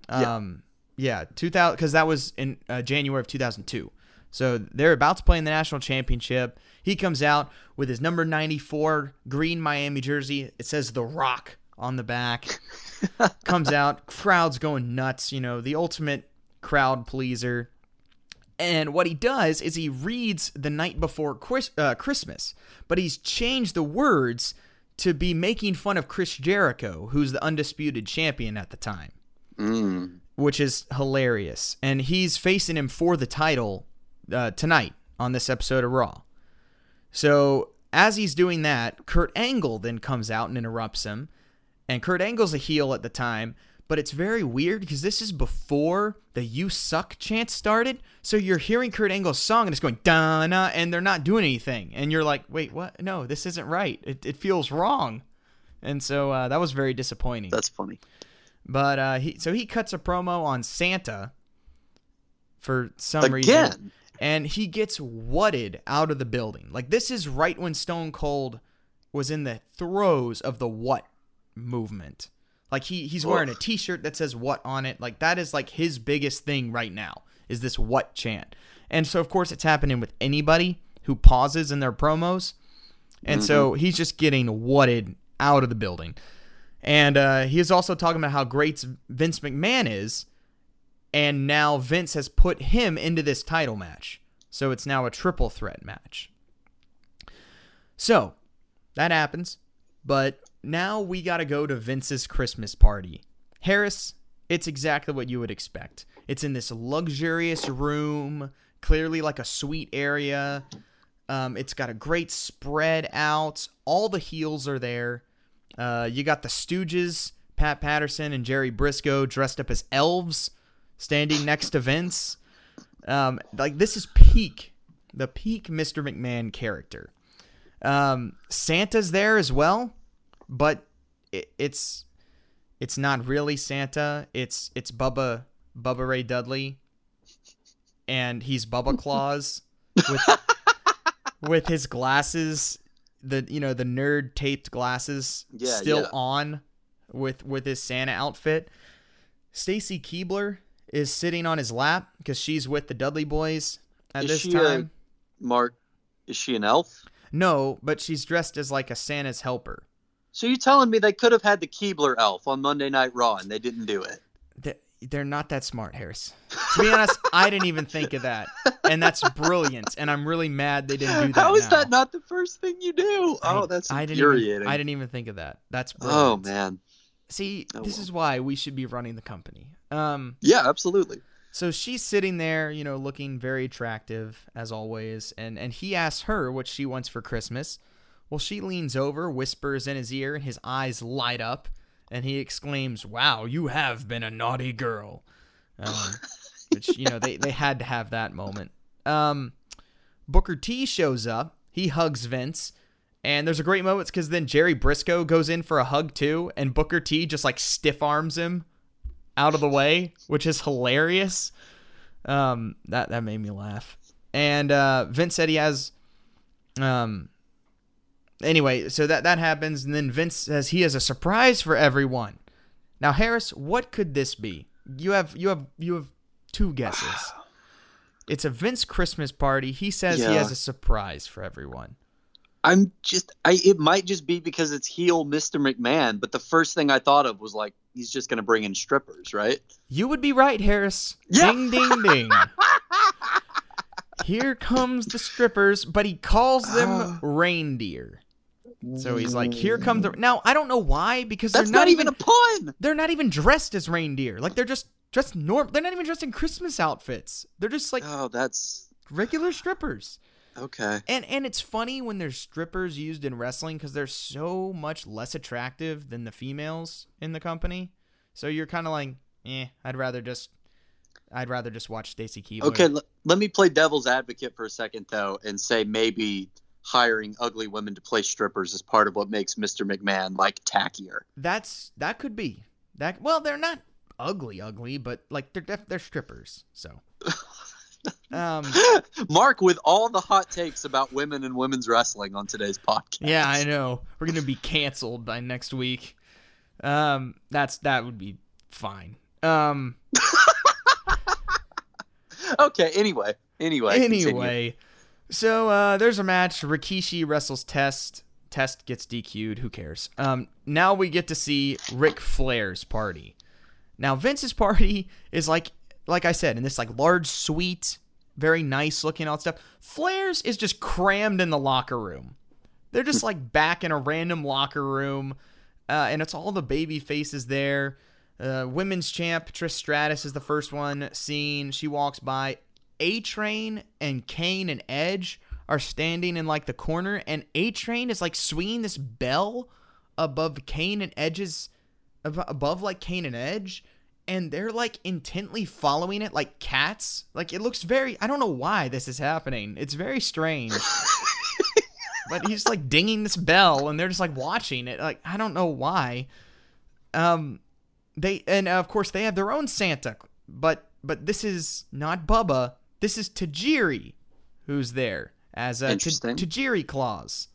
Yeah. Um, yeah, 2000 because that was in uh, January of 2002. So they're about to play in the national championship. He comes out with his number 94 green Miami jersey. It says The Rock on the back. *laughs* comes out, crowd's going nuts. You know, the ultimate crowd pleaser. And what he does is he reads the night before Chris, uh, Christmas, but he's changed the words to be making fun of Chris Jericho, who's the undisputed champion at the time Mm. which is hilarious. And he's facing him for the title uh, tonight on this episode of Raw. So as he's doing that, Kurt Angle then comes out and interrupts him. And Kurt Angle's a heel at the time, but it's very weird because this is before the "You Suck" chant started. So you're hearing Kurt Angle's song and it's going Donna, and they're not doing anything, and you're like, wait, what? No, this isn't right. It, it feels wrong. And so uh, that was very disappointing. That's funny. But uh, he so he cuts a promo on Santa for some reason. And he gets whatted out of the building. Like this is right when Stone Cold was in the throes of the what movement. Like he he's wearing a t-shirt that says what on it. Like that is like his biggest thing right now is this what chant. And so of course it's happening with anybody who pauses in their promos. And so he's just getting whatted out of the building. And uh, he is also talking about how great Vince McMahon is. And now Vince has put him into this title match. So it's now a triple threat match. So that happens. But now we got to go to Vince's Christmas party. Harris, it's exactly what you would expect. It's in this luxurious room, clearly like a suite area. Um, it's got a great spread out. All the heels are there. Uh, you got the Stooges, Pat Patterson and Jerry Brisco dressed up as elves, standing next to Vince. Um, like this is peak, the peak Mr. McMahon character. Um, Santa's there as well, but it, it's it's not really Santa. It's it's Bubba Bubba Ray Dudley, and he's Bubba Claus with *laughs* with his glasses, the you know the nerd taped glasses Yeah, still yeah. on with with his Santa outfit. Stacy Keibler is sitting on his lap because she's with the Dudley boys at Is this a- uh, time. Mark, is she an elf? No, but she's dressed as like a Santa's helper. So you're telling me they could have had the Keebler elf on Monday Night Raw and they didn't do it? They- They're not that smart, Harris. To be honest, I didn't even think of that, and that's brilliant. And I'm really mad they didn't do that. How is now. that not the first thing you do? I- Oh, that's I didn't infuriating. Even, I didn't even think of that. That's oh man. See, Oh, this well. is why we should be running the company. Um, Yeah, absolutely. so she's sitting there, you know, looking very attractive as always, and and he asks her what she wants for Christmas. Well, she leans over, whispers in his ear, and his eyes light up, and he exclaims, "Wow, you have been a naughty girl." Um, *laughs* which you know they they had to have that moment. Um, Booker T shows up. He hugs Vince. And there's a great moment because then Jerry Brisco goes in for a hug too, and Booker T just like stiff arms him out of the way, which is hilarious. Um, that that made me laugh. And uh, Vince said he has, um. Anyway, so that that happens, and then Vince says he has a surprise for everyone. Now, Harris, what could this be? You have you have you have two guesses. *sighs* It's a Vince Christmas party. He says he has a surprise for everyone. I'm just I it might just be because it's heel Mr. McMahon, but the first thing I thought of was like he's just gonna bring in strippers, right? You would be right, Harris. Yeah. Ding, ding, ding. *laughs* Here comes the strippers, but he calls them Ah. reindeer. So he's like, "Here come the." Now I don't know why because That's they're not, even a pun. they're not even dressed as reindeer. Like they're just dressed norm. They're not even dressed in Christmas outfits. They're just like Oh, that's regular strippers. Okay. And and it's funny when there's strippers used in wrestling because they're so much less attractive than the females in the company. So you're kind of like, eh, I'd rather just, I'd rather just watch Stacy Keibler. Okay, l- let me play devil's advocate for a second though, and say maybe hiring ugly women to play strippers is part of what makes Mr. McMahon like tackier. that's that could be that. Well, they're not ugly, ugly, but like they're def- they're strippers. So, *laughs* um, *laughs* Mark, with all the hot takes about women and women's wrestling on today's podcast. yeah, I know we're gonna be canceled by next week. Um, that's that would be fine. Um. *laughs* Okay. Anyway. Anyway. continue. Anyway, so uh, there's a match. Rikishi wrestles Test. Test gets DQ'd. Who cares? Um, now we get to see Ric Flair's party. Now Vince's party is like, like I said, in this like large suite, very nice looking, all that stuff. Flair's is just crammed in the locker room. They're just like *laughs* back in a random locker room, uh, and it's all the baby faces there. Uh, women's champ Trish Stratus is the first one seen. She walks by. A Train and Kane and Edge are standing in like the corner, and A Train is like swinging this bell above Kane and Edge's ab- above like Kane and Edge, and they're like intently following it like cats. Like it looks very. I don't know why this is happening. It's very strange. *laughs* but he's like dinging this bell, and they're just like watching it. Like I don't know why. Um, they and of course they have their own Santa, but but this is not Bubba. this is Tajiri who's there as a Tajiri Claus.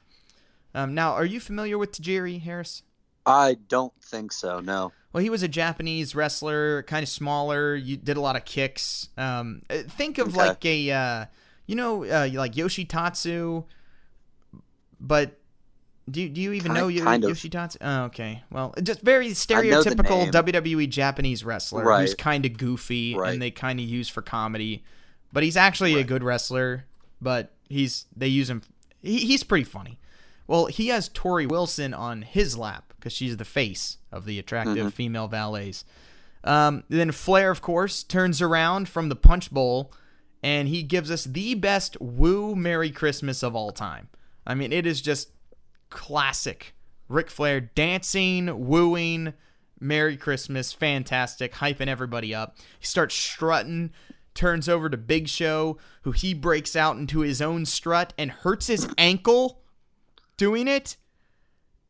Um, now, are you familiar with Tajiri Harris? I don't think so. No. Well, he was a Japanese wrestler, kind of smaller. You did a lot of kicks. Um, uh, think of Okay. like a, uh, you know, uh, like Yoshitatsu, but do you, do you even Ki- know Yo- kind of. Yoshitatsu? Oh, okay. Well, just very stereotypical. WWE Japanese wrestler who's kind of goofy Right. and they kind of use for comedy, but he's actually a good wrestler. But he's they use him. He, he's pretty funny. Well, he has Torrie Wilson on his lap because she's the face of the attractive Mm-hmm. female valets. Um, then Flair, of course, turns around from the punch bowl and he gives us the best woo Merry Christmas of all time. I mean, it is just classic. Ric Flair dancing, wooing, Merry Christmas, fantastic, hyping everybody up. He starts strutting, turns over to Big Show, who he breaks out into his own strut and hurts his *clears throat* ankle doing it.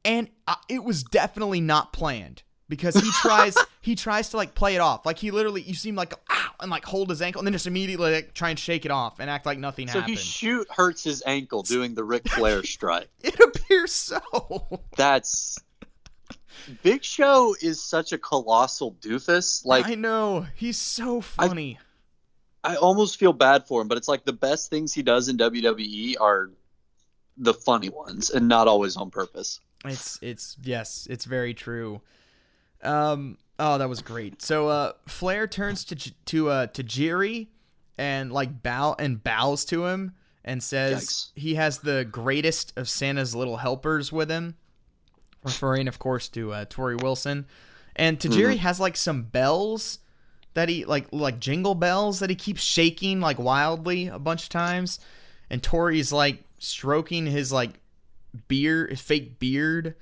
And uh, it was definitely not planned because he tries *laughs* he tries to like play it off. Like he literally you see him like ow and like hold his ankle and then just immediately like try and shake it off and act like nothing So happened. he shoot hurts his ankle *laughs* doing the Ric Flair strike. *laughs* it appears so. That's Big Show is such a colossal doofus. Like I know. He's so funny. I almost feel bad for him, but it's like the best things he does in WWE are the funny ones and not always on purpose. It's it's yes, it's very true. Um oh, that was great. So uh Flair turns to to uh Tajiri and like bow and bows to him and says Yikes. he has the greatest of Santa's little helpers with him, referring of course to uh Torrie Wilson. And Tajiri has like some bells that he like like jingle bells that he keeps shaking like wildly a bunch of times. And Torrie's like stroking his like beard, fake beard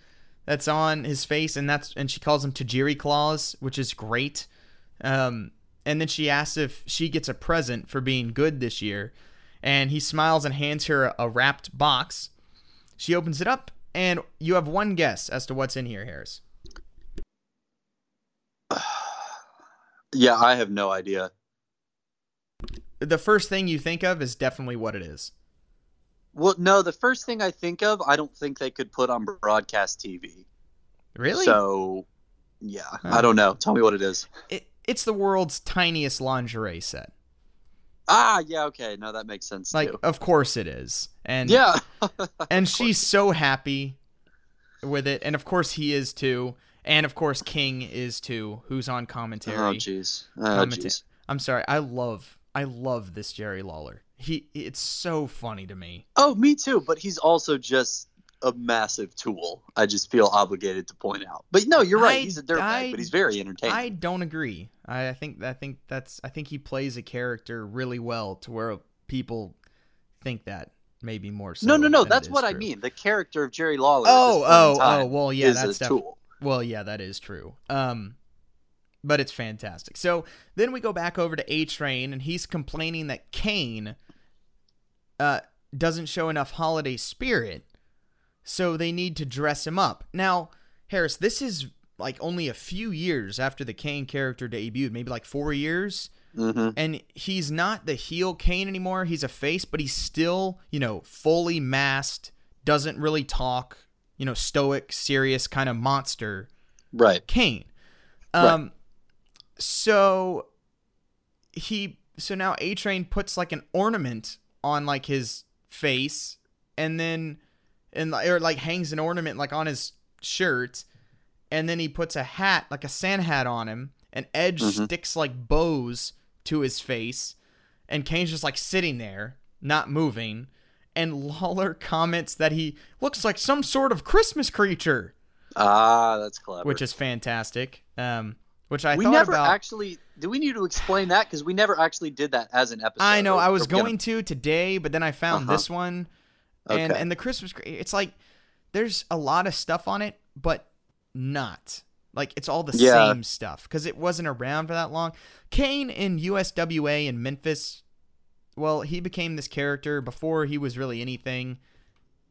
that's on his face, and that's and she calls him Tajiri Claus, which is great. Um, and then she asks if she gets a present for being good this year, and he smiles and hands her a, a wrapped box. She opens it up, and you have one guess as to what's in here, Harris. *sighs* Yeah, I have no idea. The first thing you think of is definitely what it is. Well, no, the first thing I think of, I don't think they could put on broadcast TV. Really? So, yeah, Huh. I don't know. Tell me what it is. it, it's the world's tiniest lingerie set. Ah, yeah, okay. No, that makes sense Like, too. of course it is. And Yeah. *laughs* and she's so happy with it, and of course he is too, and of course King is too, who's on commentary. oh, jeez. Oh, Commenta-. I'm sorry, I love, I love this Jerry Lawler. He, it's so funny to me. Oh, me too. But he's also just a massive tool. I just feel obligated to point out. But no, you're right. I- he's a dirtbag, but he's very entertaining. I don't agree. I, I think, I think that's, I think he plays a character really well to where people think that maybe more so. no, no, no. That's what I mean. The character of Jerry Lawler. Oh, at this point in oh, oh. Well, yeah, that's def- tool. Well, yeah, that is true. Um, but it's fantastic. So then we go back over to A Train, and he's complaining that Kane uh, doesn't show enough holiday spirit, so they need to dress him up. Now, Harris, this is like only a few years after the Kane character debuted, maybe like four years. hmm And he's not the heel Kane anymore. He's a face, but he's still, you know, fully masked, doesn't really talk, you know, stoic, serious kind of monster Right. Kane. Um so he so now A Train puts like an ornament on like his face and then and or like hangs an ornament like on his shirt and then he puts a hat like a Santa hat on him and Edge Mhm. sticks like bows to his face and Kane's just like sitting there not moving and Lawler *laughs* comments that he looks like some sort of Christmas creature Ah, that's clever. which is fantastic. Um, which I we never about. actually. Do we need to explain that? Because we never actually did that as an episode. I know Or- I was or gonna- to today, but then I found Uh-huh. this one, and Okay. and the Christmas. It's like there's a lot of stuff on it, but not like it's all the Yeah. same stuff because it wasn't around for that long. Kane in USWA in Memphis. Well, he became this character before he was really anything.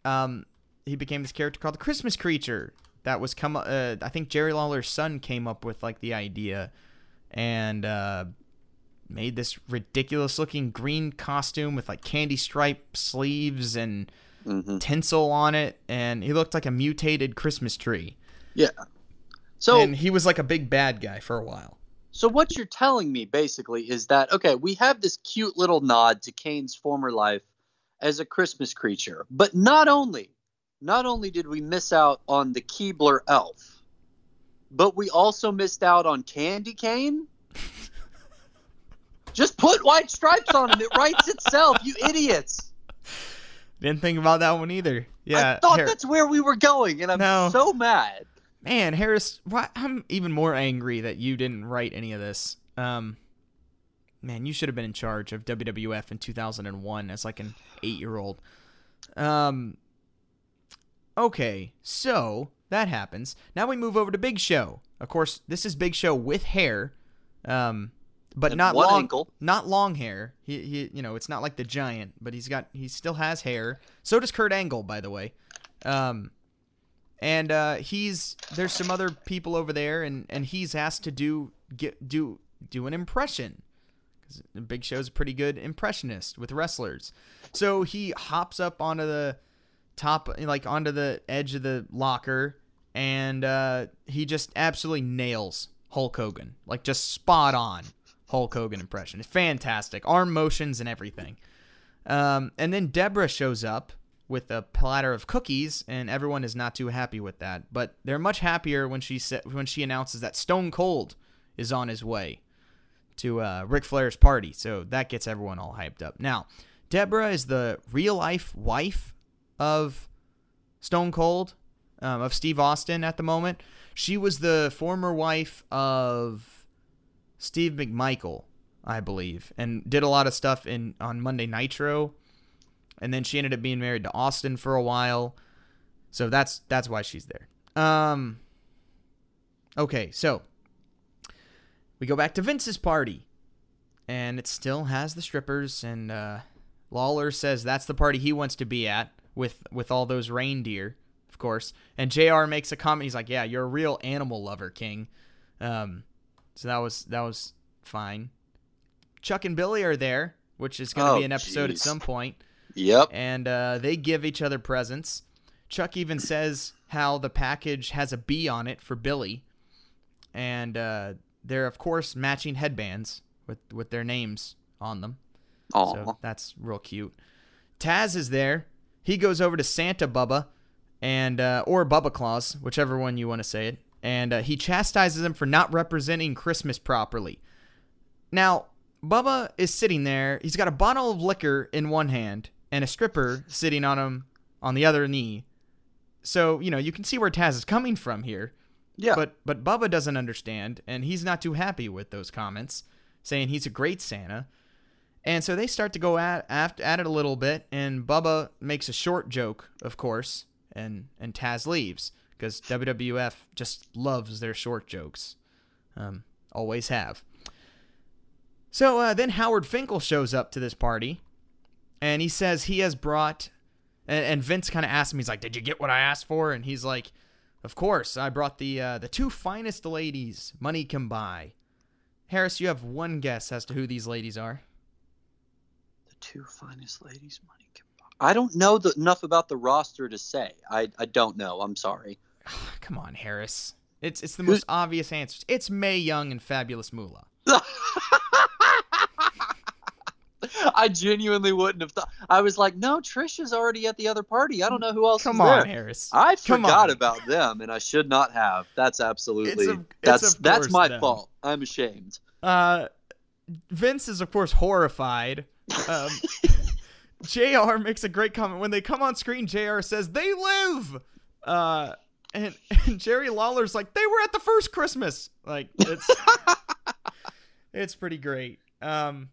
Um, he became this character called the Christmas Creature. That was come. Uh, I think Jerry Lawler's son came up with like the idea, and uh, made this ridiculous looking green costume with like candy stripe sleeves and Mm-hmm. tinsel on it, and he looked like a mutated Christmas tree. Yeah. So and he was like a big bad guy for a while. So what you're telling me basically is that okay, we have this cute little nod to Kane's former life as a Christmas creature, but not only, not only did we miss out on the Keebler elf, but we also missed out on Candy Cane. *laughs* Just put white stripes on him; it writes itself. You idiots! Didn't think about that one either. Yeah, I thought Har- that's where we were going, and I'm No. so mad. man, Harris. Why, I'm even more angry that you didn't write any of this. Um, man, you should have been in charge of WWF in 2001 as like an eight-year-old. Um, okay, so that happens. Now we move over to Big Show. Of course, this is Big Show with hair, um, but And not long. ankle. Not long hair. He, he, you know, it's not like the giant, but he's got, he still has hair. So does Kurt Angle, by the way. Um, and uh, he's there's some other people over there, and and he's asked to do get do do an impression because Big Show's a pretty good impressionist with wrestlers. So he hops up onto the top, like onto the edge of the locker, and uh, he just absolutely nails Hulk Hogan, like just spot on Hulk Hogan impression. It's fantastic, arm motions and everything. Um, and then Deborah shows up with a platter of cookies, and everyone is not too happy with that. But they're much happier when she sa- when she announces that Stone Cold is on his way to uh, Ric Flair's party. So that gets everyone all hyped up. Now, Deborah is the real life wife of Stone Cold, um, of Steve Austin at the moment. She was the former wife of Steve McMichael, I believe, and did a lot of stuff in on Monday Nitro. And then she ended up being married to Austin for a while. So that's that's why she's there. Um Okay, so we go back to Vince's party. And it still has the strippers and uh Lawler says that's the party he wants to be at with with all those reindeer, of course. And JR makes a comment. He's like, "Yeah, you're a real animal lover, King." Um, so that was that was fine. Chuck and Billy are there, which is going to Oh, be an episode at some point, Yep. and uh, they give each other presents. Chuck even says how the package has a B on it for Billy, and uh, they're of course matching headbands with with their names on them. Aw. So that's real cute. Taz is there. He goes over to Santa Bubba, and uh, or Bubba Claus, whichever one you want to say it, and uh, he chastises him for not representing Christmas properly. Now, Bubba is sitting there. He's got a bottle of liquor in one hand and a stripper sitting on him on the other knee. So you know you can see where Taz is coming from here. yeah. But but Bubba doesn't understand, and he's not too happy with those comments, saying he's a great Santa. And so they start to go at at, at it a little bit, and Bubba makes a short joke, of course, and and Taz leaves because WWF just loves their short jokes, um, always have. So uh, then Howard Finkel shows up to this party, and he says he has brought, and, and Vince kind of asks him, he's like, "Did you get what I asked for?" And he's like, "Of course, I brought the uh, the two finest ladies money can buy." Harris, you have one guess as to who these ladies are. Two finest ladies money can buy. I don't know the, enough about the roster to say. I, I don't know. I'm sorry. *sighs* Come on, Harris. It's it's the Who's- most obvious answers. It's Mae Young and Fabulous Moolah. *laughs* I genuinely wouldn't have thought. I was like, no, Trisha's already at the other party. I don't know who else Come is on, there. Harris. I Come forgot on. *laughs* about them, and I should not have. That's absolutely it's that's that's my them. fault. I'm ashamed. Uh, Vince is of course horrified. Um, *laughs* Jr. makes a great comment when they come on screen. Jr. says they live. Uh, and, *laughs* and Jerry Lawler's like they were at the first Christmas. Like it's *laughs* it's pretty great. Um,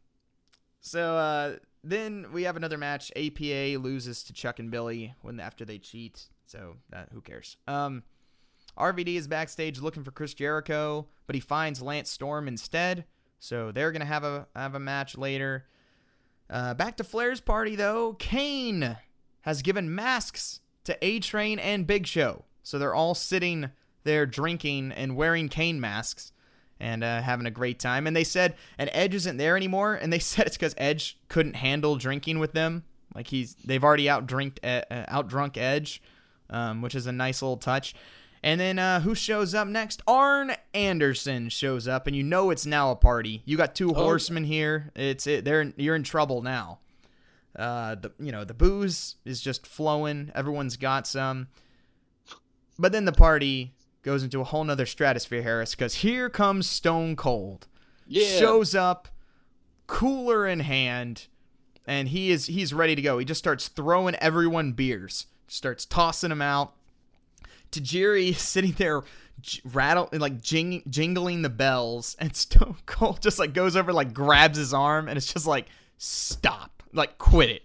so uh, then we have another match. APA loses to Chuck and Billy when after they cheat. So that, who cares? Um, RVD is backstage looking for Chris Jericho, but he finds Lance Storm instead. So they're gonna have a have a match later. Uh, back to Flair's party though. Kane has given masks to A Train and Big Show, so they're all sitting there drinking and wearing Kane masks. and uh, having a great time. And they said, and Edge isn't there anymore, and they *laughs* said it's because Edge couldn't handle drinking with them. Like he's, they've already out drinked, uh, out drunk Edge, um, which is a nice little touch. And then uh, who shows up next? Arn Anderson shows up, and you know it's now a party. You got two horsemen here. It's it. They're you're in trouble now. Uh, the you know the booze is just flowing. Everyone's got some. But then the party goes into a whole nother stratosphere, Harris, because here comes Stone Cold. Yeah. Shows up, cooler in hand, and he is he's ready to go. He just starts throwing everyone beers, starts tossing them out. Tajiri is *laughs* sitting there rattle like jing- jingling the bells and *laughs* Stone Cold just like goes over like grabs his arm and it's just like stop. Like quit it.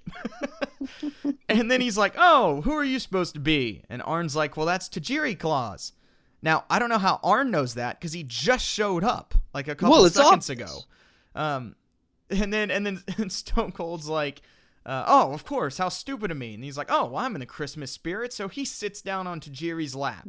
*laughs* And then he's like oh who are you supposed to be? And Arn's like well that's Tajiri Claus. Now I don't know how Arn knows that because he just showed up like a couple Well, seconds obvious. ago. Um and then and then and Stone Cold's like uh, oh, of course. How stupid of me. And he's like, oh, well, I'm in the Christmas spirit. So he sits down on Tajiri's lap.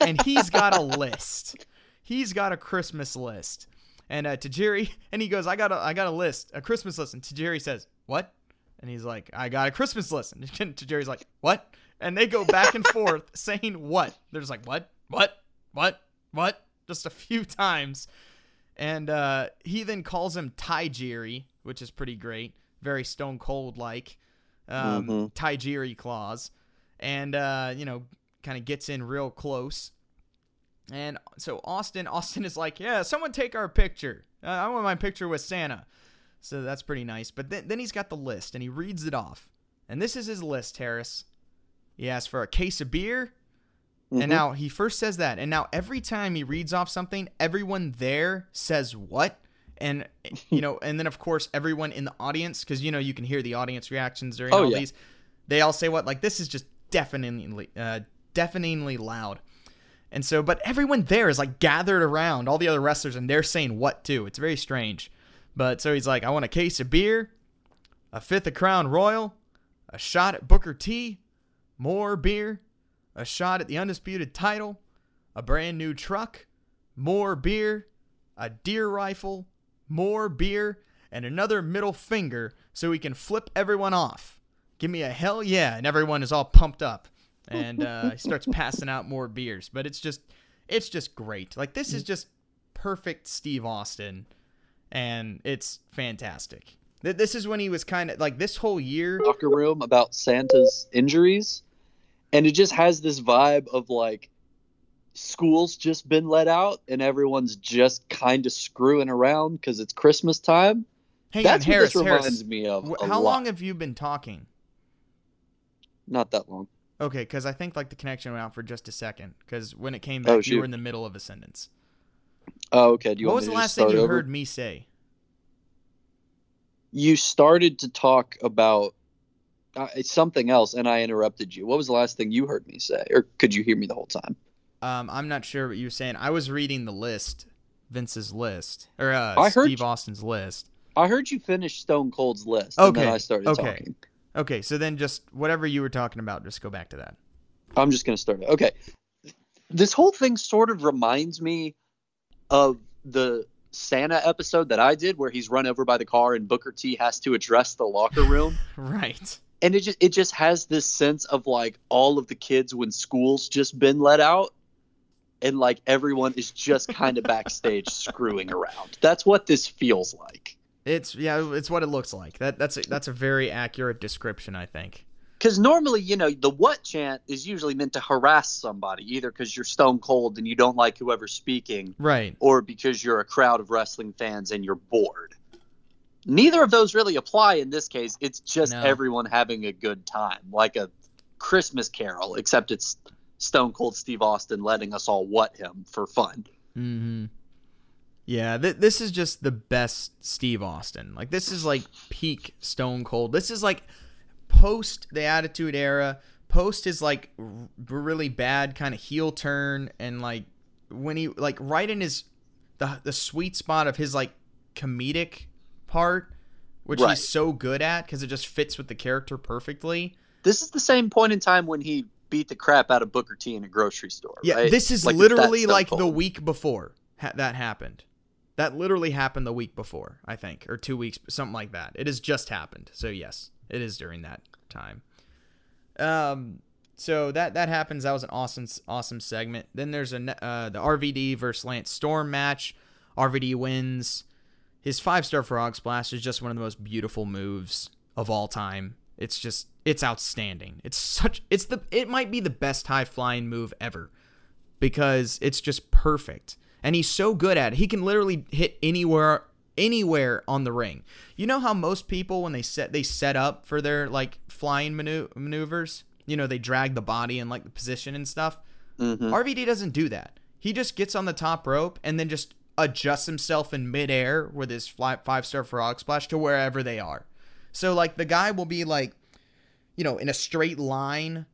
And he's got a list. He's got a Christmas list. And uh, Tajiri, and he goes, I got a, I got a list, a Christmas list. And Tajiri says, what? And he's like, I got a Christmas list. And *laughs* Tajiri's like, what? And they go back and forth *laughs* saying what? They're just like, what? What? What? What? Just a few times. And uh, he then calls him Taijiri, which is pretty great. Very Stone Cold like. Um, Mhm. Taijiri Claus. And, uh, you know, kind of gets in real close. And so Austin, *laughs* Austin is like, yeah, someone take our picture. Uh, I want my picture with Santa. So that's pretty nice. But then, then he's got the list and he reads it off. And this is his list, Harris. He asks for a case of beer, Mhm. and now he first says that, and now every time he reads off something, everyone there says what, and *laughs* you know, and then of course everyone in the audience, because you know you can hear the audience reactions during Oh, all yeah. these. They all say what like this is just deafeningly, uh, deafeningly loud, and so but everyone there is like gathered around all the other wrestlers, and they're saying what too. It's very strange, but so he's like, I want a case of beer, a fifth of Crown Royal, a shot at Booker T, more beer, a shot at the undisputed title, a brand new truck, more beer, a deer rifle, more beer, and another middle finger so he can flip everyone off. Give me a hell yeah, and everyone is all pumped up. And uh, he starts *laughs* passing out more beers. But it's just it's just great. Like this is just perfect Steve Austin. And it's fantastic. This is when he was kind of like this whole year. locker room about Santa's injuries, and it just has this vibe of like school's just been let out and everyone's just kind of screwing around because it's Christmas time. Hang That's on, Harris. what this reminds Harris. me of. How lot. long have you been talking? Not that long. Okay, because I think like the connection went out for just a second. Because when it came back, Oh, you were in the middle of a sentence. Oh, okay. Do you what was the last thing you over? heard me say? You started to talk about uh, something else, and I interrupted you. What was the last thing you heard me say, or could you hear me the whole time? Um, I'm not sure what you were saying. I was reading the list, Vince's list, or uh, I heard Steve you- Austin's list. I heard you finish Stone Cold's list, and then Okay, I started okay. talking. Okay, so then just whatever you were talking about, just go back to that. I'm just gonna start it. Okay. This whole thing sort of reminds me of the Santa episode that I did where he's run over by the car and Booker T has to address the locker room. *laughs* Right. and it just it just has this sense of like all of the kids when school's just been let out and like everyone is just kind of backstage screwing around. That's what this feels like. It's yeah, it's what it looks like. That that's a, that's a very accurate description, I think. Because normally, you know, the what chant is usually meant to harass somebody, either because you're stone cold and you don't like whoever's speaking, Right. or because you're a crowd of wrestling fans and you're bored. Neither of those really apply in this case. It's just No. everyone having a good time, like a Christmas carol, except it's Stone Cold Steve Austin letting us all what him for fun. Mm-hmm. Yeah, th- this is just the best Steve Austin. Like this is like peak Stone Cold. This is like post the Attitude Era, post his like r- really bad kind of heel turn, and like when he like right in his the the sweet spot of his like comedic part, which Right. he's so good at because it just fits with the character perfectly. This is the same point in time when he beat the crap out of Booker T in a grocery store. Yeah, right? this is Like, literally like the week before ha- that happened. That literally happened the week before, I think, or two weeks, something like that. It has just happened. So yes, it is during that time. Um, so that that happens. That was an awesome awesome segment. Then there's a uh, the RVD versus Lance Storm match. RVD wins. His five star frog splash is just one of the most beautiful moves of all time. It's just it's outstanding. It's such it's the it might be the best high flying move ever because it's just perfect. And he's so good at it. He can literally hit anywhere anywhere on the ring. You know how most people when they set they set up for their like flying manu- maneuvers, you know, they drag the body and like the position and stuff. Mhm. RVD doesn't do that. He just gets on the top rope and then just adjusts himself in midair with his fly, five star frog splash to wherever they are. So like the guy will be like, you know, in a straight line,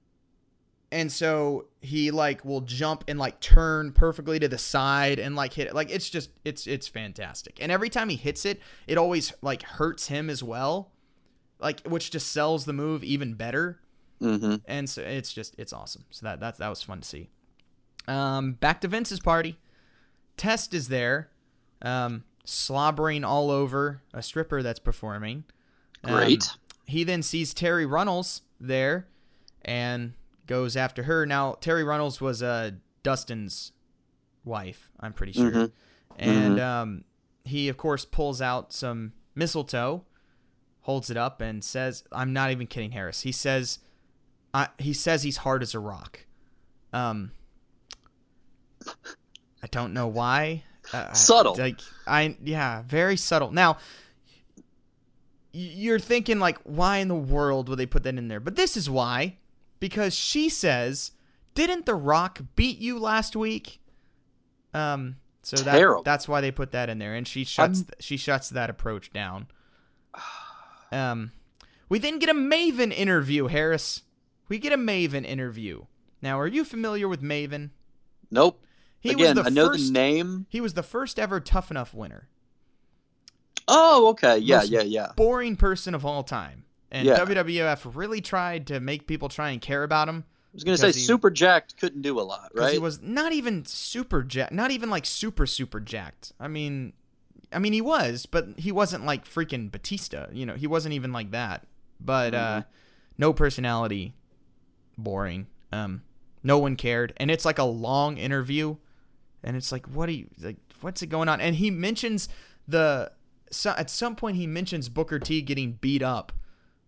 and so he like will jump and like turn perfectly to the side and like hit it. Like it's just it's it's fantastic. And every time he hits it, it always like hurts him as well, like which just sells the move even better Mhm. and so it's just it's awesome. So that that that was fun to see. Um, back to Vince's party. Test is there, um, slobbering all over a stripper that's performing. Um, Great. he then sees Terri Runnels there, and goes after her. Now Terri Runnels was uh, Dustin's wife, I'm pretty sure, Mhm. and um, he of course pulls out some mistletoe, holds it up, and says, "I'm not even kidding, Harris." He says, I, "He says he's hard as a rock." Um, I don't know why. Uh, Subtle. like I yeah, very subtle. Now you're thinking like why in the world would they put that in there? But this is why because she says, "Didn't The Rock beat you last week?" Um so that that's why they put that in there and she shuts th- she shuts that approach down. Um we then get a Maven interview, Harris. We get a Maven interview. Now, are you familiar with Maven? Nope. He Again, was the I know first the name. he was the first ever Tough Enough winner. Oh, okay. Yeah, Most yeah, yeah. boring person of all time. And Yeah. WWF really tried to make people try and care about him I was gonna say he- super jacked couldn't do a lot, right? he was not even super jacked, not even like super super jacked. I mean, I mean he was, but he wasn't like freaking Batista. You know, he wasn't even like that. But uh, Mm-hmm. no personality, boring. Um, no one cared, and it's like a long interview, and it's like, what are you like? What's it going on? And he mentions the so, at some point he mentions Booker T getting beat up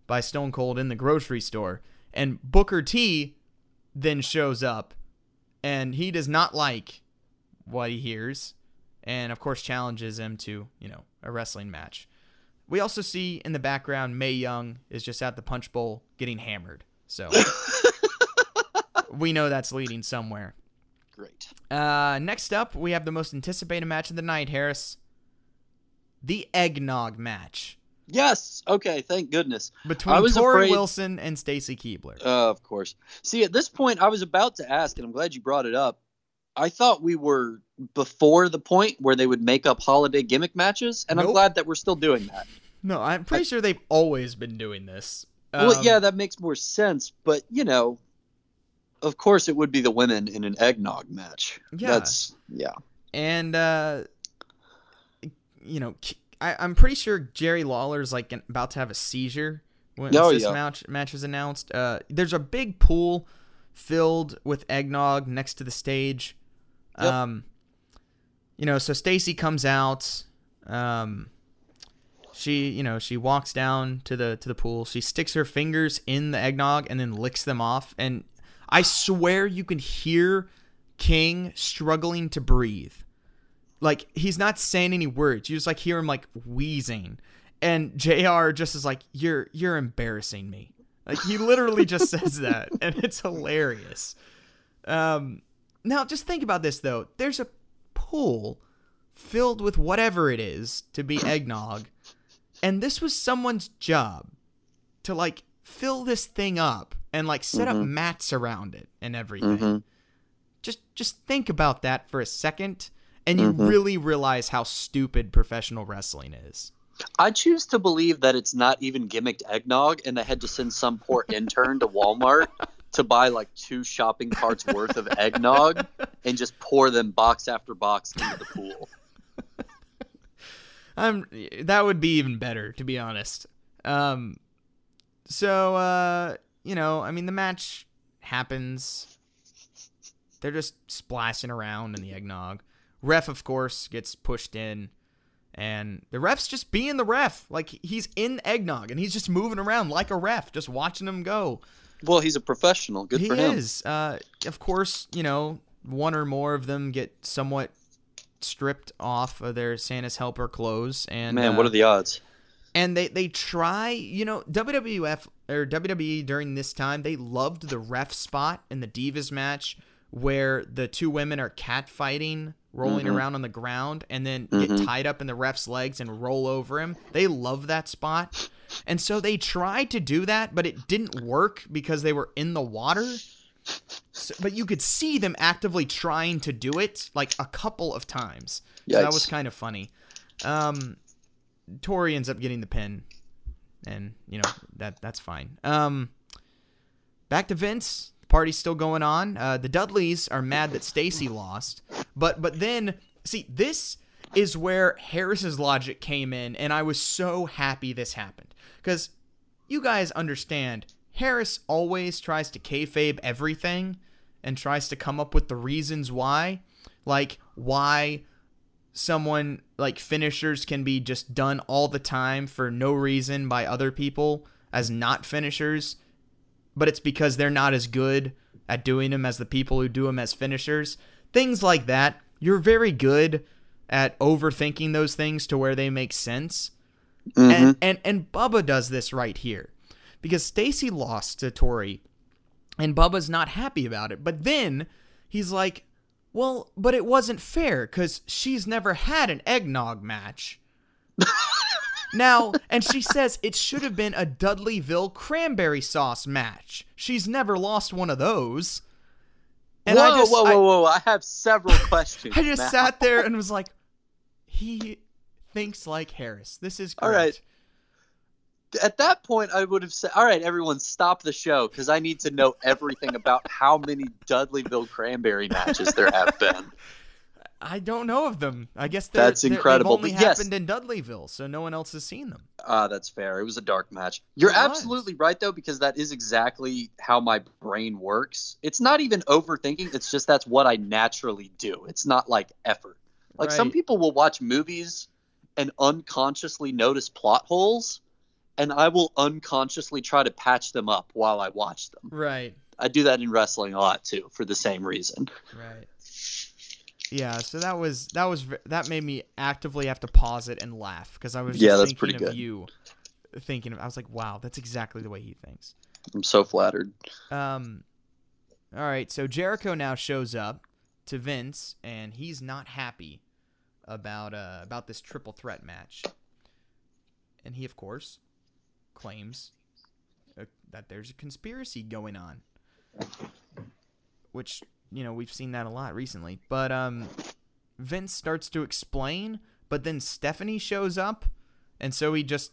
by Stone Cold in the grocery store, and Booker T then shows up, and he does not like what he hears, and of course challenges him to you know a wrestling match. We also see in the background Mae Young is just at the punch bowl getting hammered, so *laughs* we know that's leading somewhere. Great. Uh, next up, we have the most anticipated match of the night, Harris. The eggnog match Yes. Okay. Thank goodness. between I was Torrie afraid- Wilson and Stacy Keibler. Uh, of course. See, at this point, I was about to ask, and I'm glad you brought it up. I thought we were before the point where they would make up holiday gimmick matches, and I'm glad that we're still doing that. no, I'm pretty sure they've always been doing this. well, Um, yeah, that makes more sense, but you know, of course, it would be the women in an eggnog match. Yeah. That's yeah. and uh, you know, I, am pretty sure Jerry Lawler's like about to have a seizure when Oh, this yeah. match match is announced. Uh, there's a big pool filled with eggnog next to the stage. Yep. Um, you know, so Stacy comes out. Um, she, you know, she walks down to the to the pool. She sticks her fingers in the eggnog and then licks them off. And I swear you can hear King struggling to breathe. Like he's not saying any words. You just like hear him like wheezing. And JR just is like, You're you're embarrassing me. Like he literally just *laughs* says that. And it's hilarious. Um now just think about this though. There's a pool filled with whatever it is to be eggnog. And this was someone's job to like fill this thing up and like set up mats around it and everything. Mhm. Just just think about that for a second and you really realize how stupid professional wrestling is. I choose to believe that it's not even gimmicked eggnog, and they had to send some poor intern to Walmart to buy like two shopping carts worth of eggnog and just pour them box after box into the pool. *laughs* I'm that would be even better to be honest. Um so uh you know, I mean the match happens. They're just splashing around in the eggnog. Ref of course gets pushed in and the ref's just being the ref. Like he's in eggnog and he's just moving around like a ref, just watching him go. Well, he's a professional. Good he for him. He is. Uh, of course, you know, one or more of them get somewhat stripped off of their Santa's helper clothes and Man, uh, what are the odds? and they they try you know WWF or WWE during this time they loved the ref spot in the Divas match where the two women are catfighting rolling around on the ground and then get tied up in the ref's legs and roll over him. They love that spot. And so they tried to do that but it didn't work because they were in the water. So, but you could see them actively trying to do it like a couple of times. So that was kind of funny. Um Torrie ends up getting the pin, and you know that that's fine. Um, back to Vince. Party's still going on. Uh, the Dudleys are mad that Stacy lost, but but then see this is where Harris's logic came in, and I was so happy this happened. Because you guys understand Harris always tries to kayfabe everything and tries to come up with the reasons why, like why someone like finishers can be just done all the time for no reason by other people as not finishers, but it's because they're not as good at doing them as the people who do them as finishers. Things like that. You're very good at overthinking those things to where they make sense. And mm-hmm. and and Bubba does this right here. Because Stacy lost to Torrie and Bubba's not happy about it. But then he's like, well, but it wasn't fair because she's never had an eggnog match. *laughs* now, and she says it should have been a Dudleyville cranberry sauce match. She's never lost one of those. And whoa, I just, whoa, I- whoa, whoa! I have several *laughs* questions. I just Matt. sat there and was like, he thinks like Harris. This is great. All right. At that point, I would have said, "All right, everyone, stop the show because I need to know everything about how many Dudleyville Cranberry matches there have been." *laughs* I don't know of them. I guess they're, That's they're- incredible, They've only yes. happened in Dudleyville, so no one else has seen them. Ah, that's fair. It was a dark match. You're It was. absolutely right though, because that is exactly how my brain works. It's not even overthinking. It's just that's what I naturally do. It's not like effort. Like some people will watch movies and unconsciously notice plot holes, and I will unconsciously try to patch them up while I watch them. Right. I do that in wrestling a lot too, for the same reason. Right. Yeah, so that was that was that made me actively have to pause it and laugh because I was just Yeah, that's thinking pretty of good. you, thinking of, I was like, wow, that's exactly the way he thinks. I'm so flattered. Um, all right, so Jericho now shows up to Vince, and he's not happy about uh about this triple threat match, and he of course claims uh, that there's a conspiracy going on, which you know we've seen that a lot recently. But um, Vince starts to explain, but then Stephanie shows up, and so he just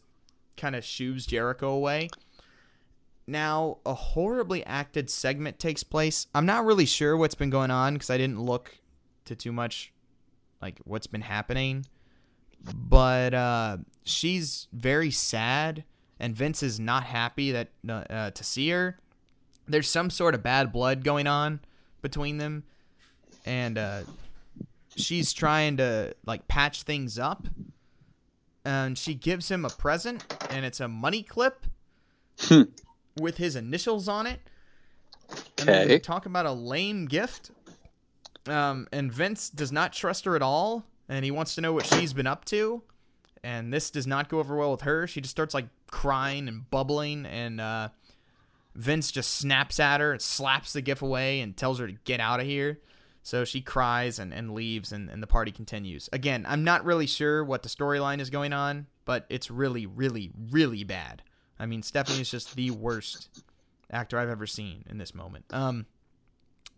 kind of shoos Jericho away. Now, a horribly acted segment takes place. I'm not really sure what's been going on because I didn't look to too much like what's been happening. But uh, she's very sad, and Vince is not happy that uh, to see her. There's some sort of bad blood going on between them, and uh, she's trying to like patch things up. And she gives him a present, and it's a money clip with his initials on it. Okay. talk about a lame gift. Um, and Vince does not trust her at all, and he wants to know what she's been up to. And this does not go over well with her. She just starts like crying and bubbling, and uh, Vince just snaps at her slaps the gift away and tells her to get out of here. So she cries and, and leaves, and, and the party continues. Again, I'm not really sure what the storyline is going on, but it's really, really, really bad. I mean, Stephanie is just the worst actor I've ever seen in this moment. Um,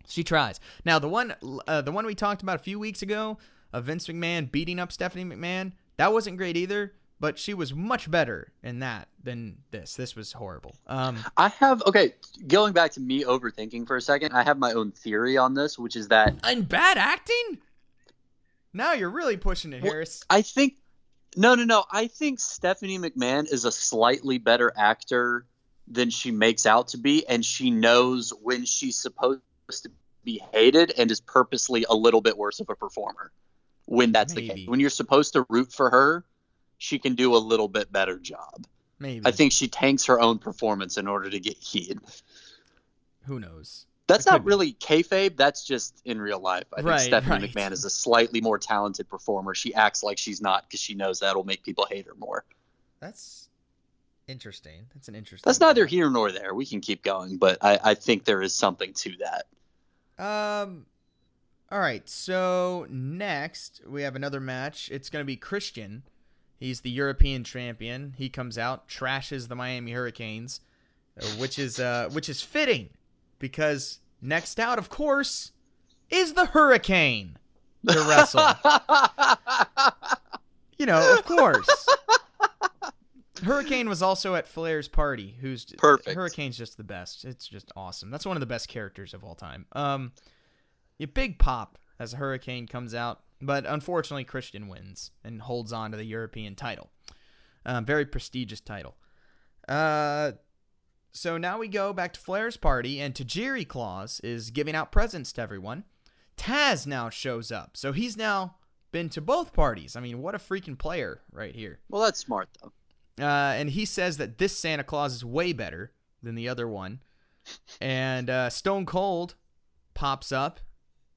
she tries. Now the one, uh, the one we talked about a few weeks ago, of Vince McMahon beating up Stephanie McMahon, that wasn't great either. But she was much better in that than this. This was horrible. Um, I have okay. Going back to me overthinking for a second, I have my own theory on this, which is that and bad acting. Now you're really pushing it, Well, Harris. I think No, no, no. I think Stephanie McMahon is a slightly better actor than she makes out to be, and she knows when she's supposed to be hated and is purposely a little bit worse of a performer when that's the case. When you're supposed to root for her, she can do a little bit better job. Maybe. I think she tanks her own performance in order to get heat. Who knows? That's It not could be. really kayfabe. That's just in real life. I think Stephanie right. McMahon is a slightly more talented performer. She acts like she's not because she knows that'll make people hate her more. That's interesting. That's an interesting. That's neither here nor there. We can keep going, but I, I think there is something to that. Um. All right. So next we have another match. It's going to be Christian. He's the European champion. He comes out, trashes the Miami Hurricanes, uh, which is uh, which is fitting because next out, of course, is the Hurricane to wrestle. you know, of course. Hurricane was also at Flair's party. Who's Perfect. Hurricane's just the best. It's just awesome. That's one of the best characters of all time. Um, a big pop as Hurricane comes out, but unfortunately Christian wins and holds on to the European title. Um, very prestigious title. Uh, so now we go back to Flair's party, and Tajiri Claus is giving out presents to everyone. Taz now shows up, so he's now been to both parties. I mean, what a freaking player right here. well, that's smart though. Uh, and he says that this Santa Claus is way better than the other one. And uh, Stone Cold pops up,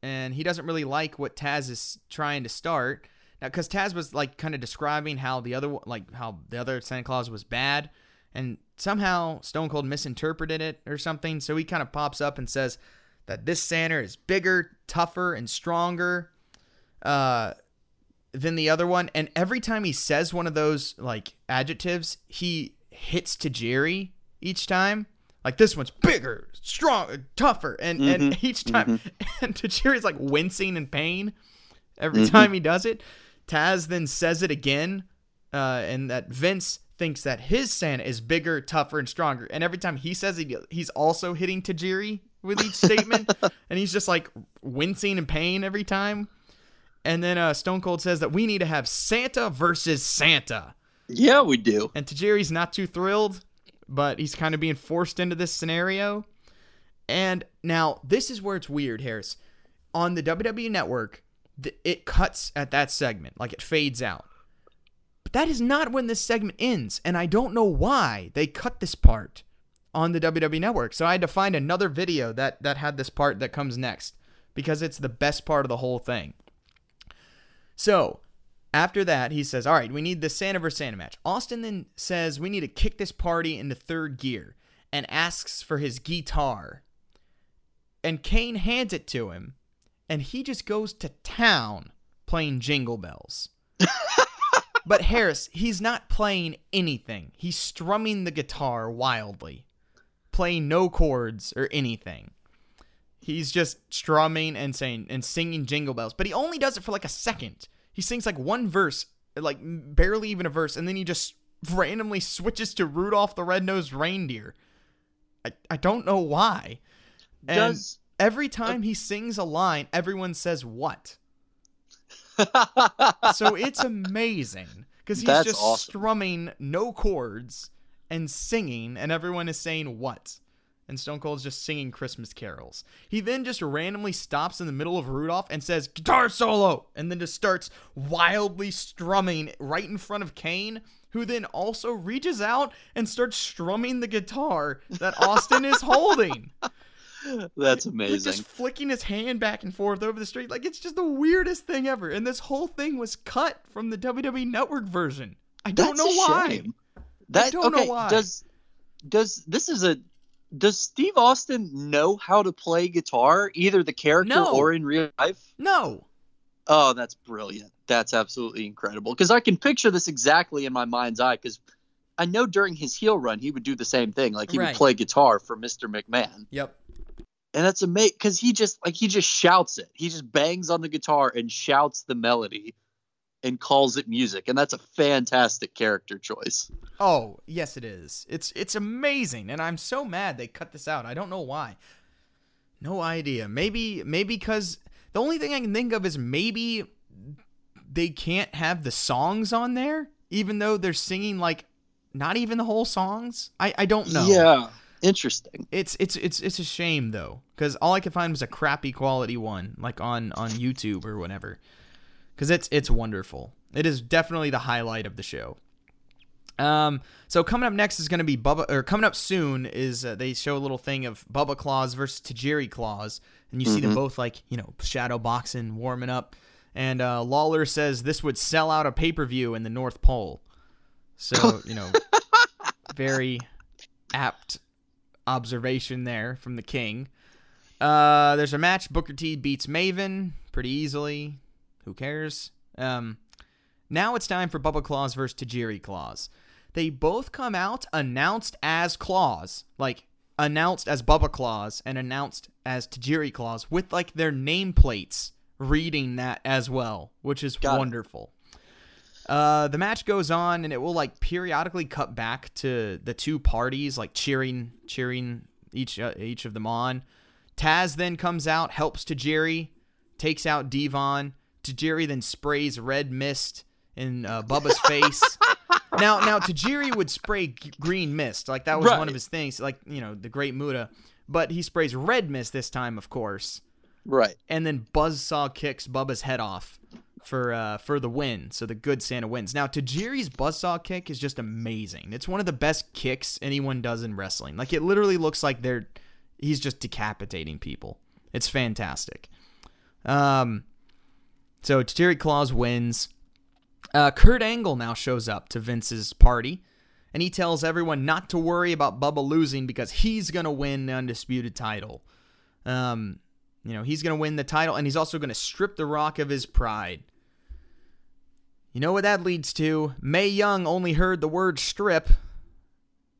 and he doesn't really like what Taz is trying to start. Now, because Taz was like kind of describing how the other like how the other Santa Claus was bad, and somehow Stone Cold misinterpreted it or something. So he kind of pops up and says that this Santa is bigger, tougher, and stronger. Uh, than the other one. And every time he says one of those like adjectives, he hits Tajiri each time. Like this one's bigger, stronger, tougher, and and each time, *laughs* and Tajiri's like wincing in pain every time he does it. Taz then says it again, uh, and that Vince thinks that his Santa is bigger, tougher, and stronger. And every time he says it, he's also hitting Tajiri with each *laughs* statement, and he's just like wincing in pain every time. And then uh, Stone Cold says that we need to have Santa versus Santa. Yeah, we do. And Tajiri's not too thrilled, but he's kind of being forced into this scenario. And now, this is where it's weird, Harris. On the WWE network, it cuts at that segment, like it fades out. But that is not when this segment ends. And I don't know why they cut this part on the WWE network. So I had to find another video that, that had this part that comes next because it's the best part of the whole thing. So after that, he says, All right, we need the Santa versus Santa match. Austin then says, We need to kick this party into third gear and asks for his guitar. And Kane hands it to him, and he just goes to town playing Jingle Bells. *laughs* but Harris, he's not playing anything. He's strumming the guitar wildly, playing no chords or anything. He's just strumming and saying and singing Jingle Bells, but he only does it for like a second. He sings like one verse, like barely even a verse, and then he just randomly switches to Rudolph the Red-Nosed Reindeer. I, I don't know why. And Does every time he sings a line, everyone says what? *laughs* so it's amazing because he's That's just awesome. strumming no chords and singing, and everyone is saying what? And Stone Cold's just singing Christmas carols. He then just randomly stops in the middle of Rudolph and says guitar solo, and then just starts wildly strumming right in front of Kane, who then also reaches out and starts strumming the guitar that Austin is holding *laughs* That's like amazing. just flicking his hand back and forth over the street. Like it's just the weirdest thing ever. And this whole thing was cut from the WWE Network version. I don't That's know why. shame. That don't know okay? why. Does does this is a does Steve Austin know how to play guitar, either the character No. or in real life? No. Oh, that's brilliant. That's absolutely incredible. Because I can picture this exactly in my mind's eye. Because I know during his heel run, he would do the same thing. Like he Right. would play guitar for Mr. McMahon, Yep. and that's amazing. Because he just like he just shouts it. He just bangs on the guitar and shouts the melody, and calls it music. And that's a fantastic character choice. Oh, yes it is. It's it's amazing and I'm so mad they cut this out. I don't know why. No idea. Maybe maybe cuz the only thing I can think of is maybe they can't have the songs on there, even though they're singing like not even the whole songs. I I don't know. Yeah, interesting. It's it's it's it's a shame though, because all I could find was a crappy quality one, like on on YouTube or whatever. Because it's it's wonderful. It is definitely the highlight of the show. Um, so coming up next is going to be Bubba, or coming up soon is uh, they show a little thing of Bubba Claus versus Tajiri Claus, and you see them both like you know shadow boxing, warming up, and uh, Lawler says this would sell out a pay per view in the North Pole. So *laughs* you know, very apt observation there from the King. Uh, there's a match. Booker T beats Maven pretty easily. Who cares? Um, now it's time for Bubba Claus versus Tajiri Claus. They both come out announced as Claus, like announced as Bubba Claus and announced as Tajiri Claus with like their nameplates reading that as well, which is Got it. wonderful. Uh, the match goes on, and it will like periodically cut back to the two parties, like cheering, cheering each uh, each of them on. Taz then comes out, helps Tajiri, takes out Devon. Tajiri then sprays red mist in uh, Bubba's face. *laughs* now, now Tajiri would spray g- green mist, like that was one of his things, like you know the Great Muta. But he sprays red mist this time, of course Right. and then Buzzsaw kicks Bubba's head off for uh, for the win. So the good Santa wins. Now Tajiri's Buzzsaw kick is just amazing. It's one of the best kicks anyone does in wrestling. Like it literally looks like they're he's just decapitating people. It's fantastic. Um, so Tajiri Claus wins. Uh, Kurt Angle now shows up to Vince's party, and he tells everyone not to worry about Bubba losing because he's gonna win the undisputed title. Um, you know, he's going to win the title and he's also going to strip The Rock of his pride. You know what that leads to? Mae Young only heard the word strip.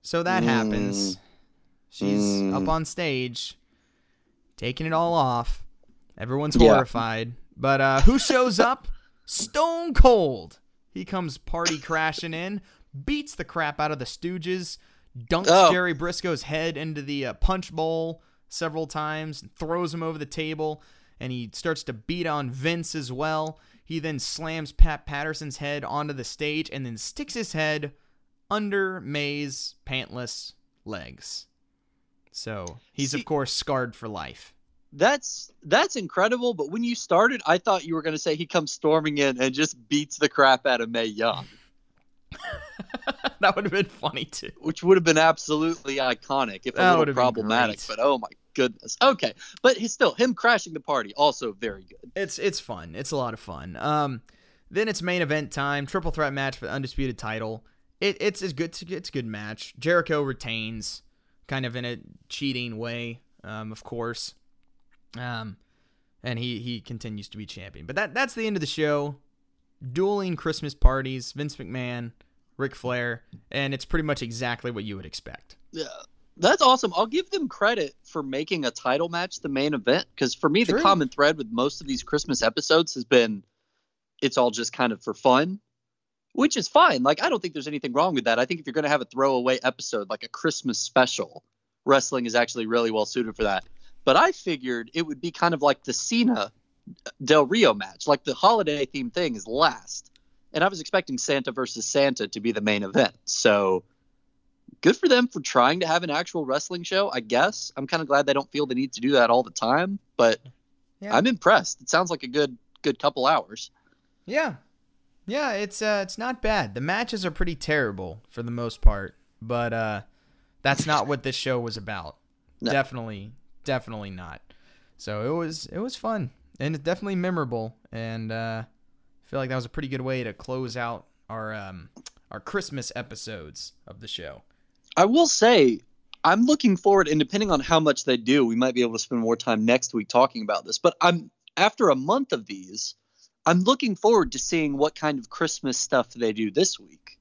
So that happens. She's up on stage, taking it all off. Everyone's Yeah. horrified. But uh, who shows *laughs* up? Stone Cold. He comes party crashing in, beats the crap out of the Stooges, dunks Oh. Jerry Brisco's head into the uh, punch bowl several times, throws him over the table, and he starts to beat on Vince as well. He then slams Pat Patterson's head onto the stage and then sticks his head under Mae's pantless legs. So he's, of course, scarred for life. That's that's incredible. But when you started, I thought you were going to say he comes storming in and just beats the crap out of Mae Young, *laughs* that would have been funny, too. which would have been absolutely iconic if That a little problematic. But oh my goodness. Okay, but he's still him crashing the party also very good. It's it's fun. It's a lot of fun. Um, then it's main event time. Triple threat match for the undisputed title. It, it's a good it's a good match. Jericho retains, kind of in a cheating way, um, of course. Um, and he he continues to be champion. But that that's the end of the show. Dueling Christmas parties. Vince McMahon, Ric Flair, and it's pretty much exactly what you would expect. Yeah. That's awesome. I'll give them credit for making a title match the main event because for me, True. the common thread with most of these Christmas episodes has been it's all just kind of for fun, which is fine. Like, I don't think there's anything wrong with that. I think if you're going to have a throwaway episode, like a Christmas special, wrestling is actually really well suited for that. But I figured it would be kind of like the Cena Del Rio match, like the holiday theme thing is last. And I was expecting Santa versus Santa to be the main event. So good for them for trying to have an actual wrestling show, I guess. I'm kind of glad they don't feel the need to do that all the time, but Yeah. I'm impressed. It sounds like a good good couple hours. Yeah. Yeah, it's uh it's not bad. The matches are pretty terrible for the most part, but uh that's not what this show was about. No. Definitely definitely not. So it was it was fun and it's definitely memorable and uh I feel like that was a pretty good way to close out our um our Christmas episodes of the show. I will say I'm looking forward and depending on how much they do, we might be able to spend more time next week talking about this. But I'm after a month of these, I'm looking forward to seeing what kind of Christmas stuff they do this week.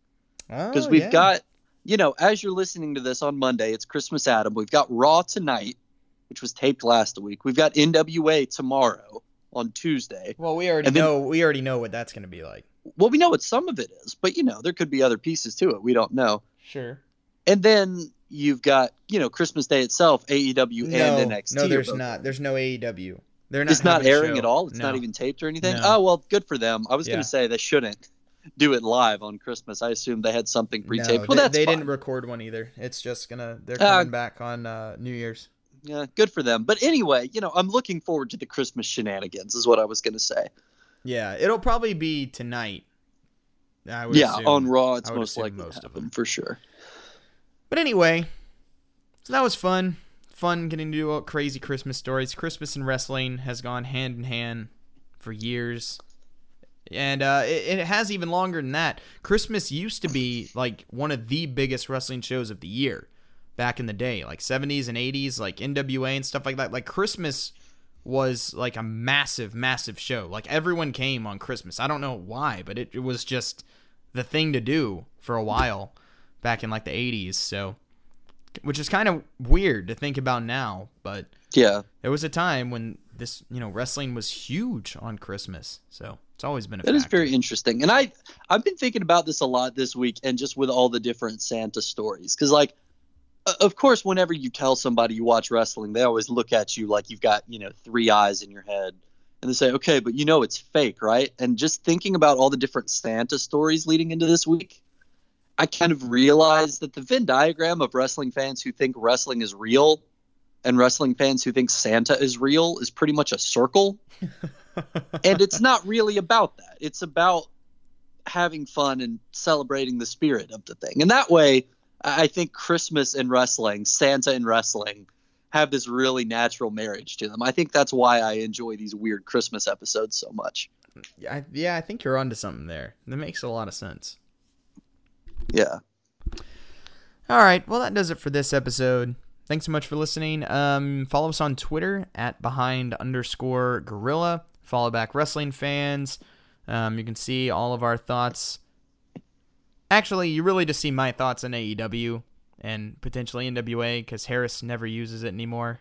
because Oh, we've got you know as you're listening to this on monday it's christmas adam we've got raw tonight which was taped last week we've got nwa tomorrow on tuesday Well, we already then- know we already know what that's going to be like. well we know what some of it is but you know there could be other pieces to it we don't know Sure. and then you've got you know christmas day itself aew No, and nxt no there's not. There's no AEW. They're not it's not airing at all. It's No. not even taped or anything. No. Oh well, good for them. I was Yeah. going to say they shouldn't do it live on Christmas. I assume they had something pre-taped. No, well, they, that's they fine. didn't record one either. It's just gonna they're Uh, coming back on uh, New Year's. Yeah, good for them. But anyway, you know, I'm looking forward to the Christmas shenanigans. Is what I was going to say. Yeah, it'll probably be tonight. I would Yeah, assume. on Raw, it's most likely most of them. for sure. But anyway, so that was fun. Fun getting to do all crazy Christmas stories. Christmas and wrestling has gone hand in hand for years. And uh, it, it has even longer than that. Christmas used to be like one of the biggest wrestling shows of the year back in the day, like 70s and 80s, like NWA and stuff like that. Like Christmas was like a massive, massive show. Like everyone came on Christmas. I don't know why, but it, it was just the thing to do for a while back in like the 80s. So, which is kind of weird to think about now, but Yeah, there was a time when this, you know, wrestling was huge on Christmas. So it's always been a That is very interesting, and I I've been thinking about this a lot this week, and just with all the different Santa stories, because like, Uh, of course, whenever you tell somebody you watch wrestling, they always look at you like you've got you know three eyes in your head, and they say, okay, but you know it's fake, right? And just thinking about all the different Santa stories leading into this week, I kind of realized that the Venn diagram of wrestling fans who think wrestling is real. And wrestling fans who think Santa is real is pretty much a circle *laughs* and it's not really about that. It's about having fun and celebrating the spirit of the thing. And that way, I think Christmas and wrestling, Santa and wrestling, have this really natural marriage to them. I think that's why I enjoy these weird Christmas episodes so much. I, yeah, I think you're onto something there. That makes a lot of sense. Yeah. All right, well that does it for this episode. Thanks so much for listening. Um, follow us on Twitter at behind underscore gorilla. Follow back wrestling fans. Um, you can see all of our thoughts. Actually, you really just see my thoughts on AEW and potentially NWA because Harris never uses it anymore,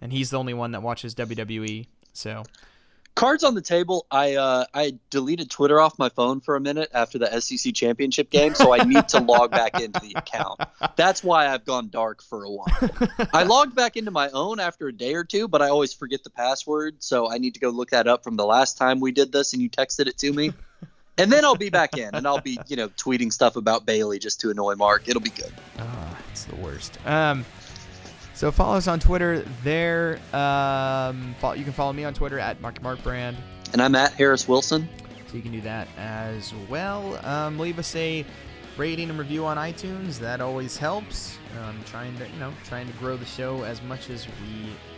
and he's the only one that watches WWE. So Cards on the table. I uh, I deleted Twitter off my phone for a minute after the SEC championship game, so I need to log back into the account. That's why I've gone dark for a while. I *laughs* logged back into my own after a day or two, but I always forget the password, so I need to go look that up from the last time we did this and you texted it to me. And then I'll be back in and I'll be, you know, tweeting stuff about Bayley just to annoy Mark. It'll be good. Ah, it's the worst. Um, so follow us on Twitter there. Um, follow, you can follow me on Twitter at Mark Mark Brand. And I'm at Harris Wilson. So you can do that as well. Um, leave us a rating and review on iTunes. That always helps. Um, trying to you know trying to grow the show as much as we can.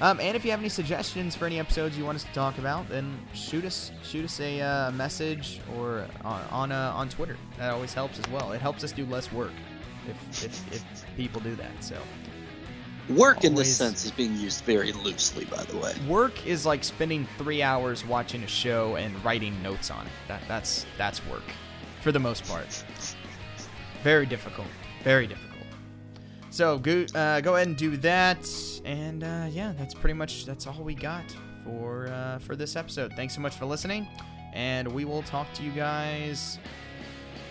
Um, and if you have any suggestions for any episodes you want us to talk about, then shoot us shoot us a uh, message or on on, uh, on Twitter. That always helps as well. It helps us do less work if if, if people do that. So. Work in this sense is being used very loosely, by the way. Work is like spending three hours watching a show and writing notes on it. That that's that's work, for the most part. Very difficult. Very difficult. So go uh, go ahead and do that, and uh, yeah, that's pretty much that's all we got for uh, for this episode. Thanks so much for listening, and we will talk to you guys.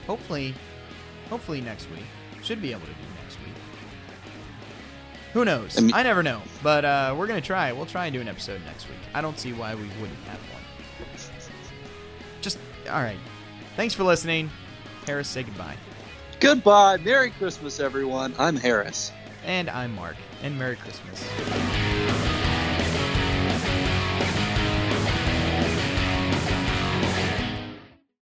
Hopefully, hopefully next week. Should be able to do next week. Who knows? I mean- I never know. But uh, we're gonna try. We'll try and do an episode next week. I don't see why we wouldn't have one. Just all right. Thanks for listening. Harris, say goodbye. Goodbye. Merry Christmas, everyone. I'm Harris. And I'm Mark. And Merry Christmas.